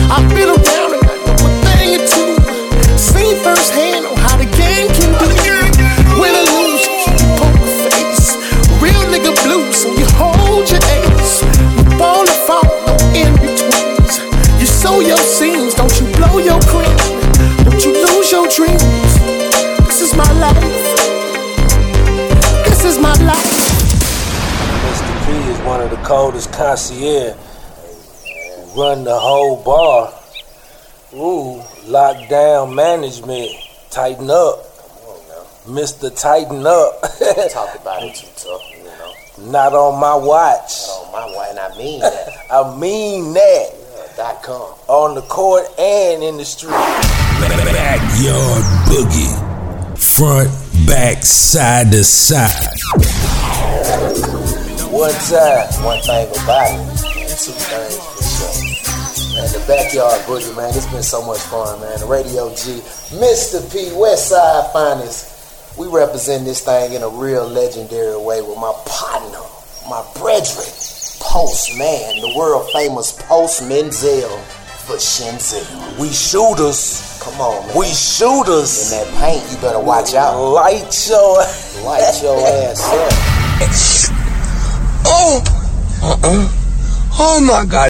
Speaker 42: I've been around firsthand on how the game can. Win or lose, keep face. Real nigga blue, so you hold your ace. You or fall, no in betweens. You sow your seams, don't you blow your cream. Don't you lose your dreams. This is my life. This is my life.
Speaker 1: Mr. P is one of the coldest concierge. Run the whole bar. Ooh, lockdown management. Tighten up. Mr. Tighten up.
Speaker 7: Talk about it too tough, you know.
Speaker 1: Not on my watch.
Speaker 7: Not on my way, and I mean that.
Speaker 1: I mean that.
Speaker 7: Dot com.
Speaker 1: On the court and in the street.
Speaker 43: Backyard boogie. Front, back, side to side.
Speaker 1: One time.
Speaker 7: One thing about it, two things for sure. Man, the backyard boogie, man, it's been so much fun, man. The Radio G, Mr. P, West Side Finest. We represent this thing in a real legendary way with my partner, my brethren, Postman, the world famous Postman Zell for Shenzel.
Speaker 1: We shooters.
Speaker 7: Come on, man.
Speaker 1: We shooters.
Speaker 7: In that paint, you better watch out.
Speaker 1: Light your
Speaker 7: Light your ass up.
Speaker 44: Oh, uh-uh. Oh my God.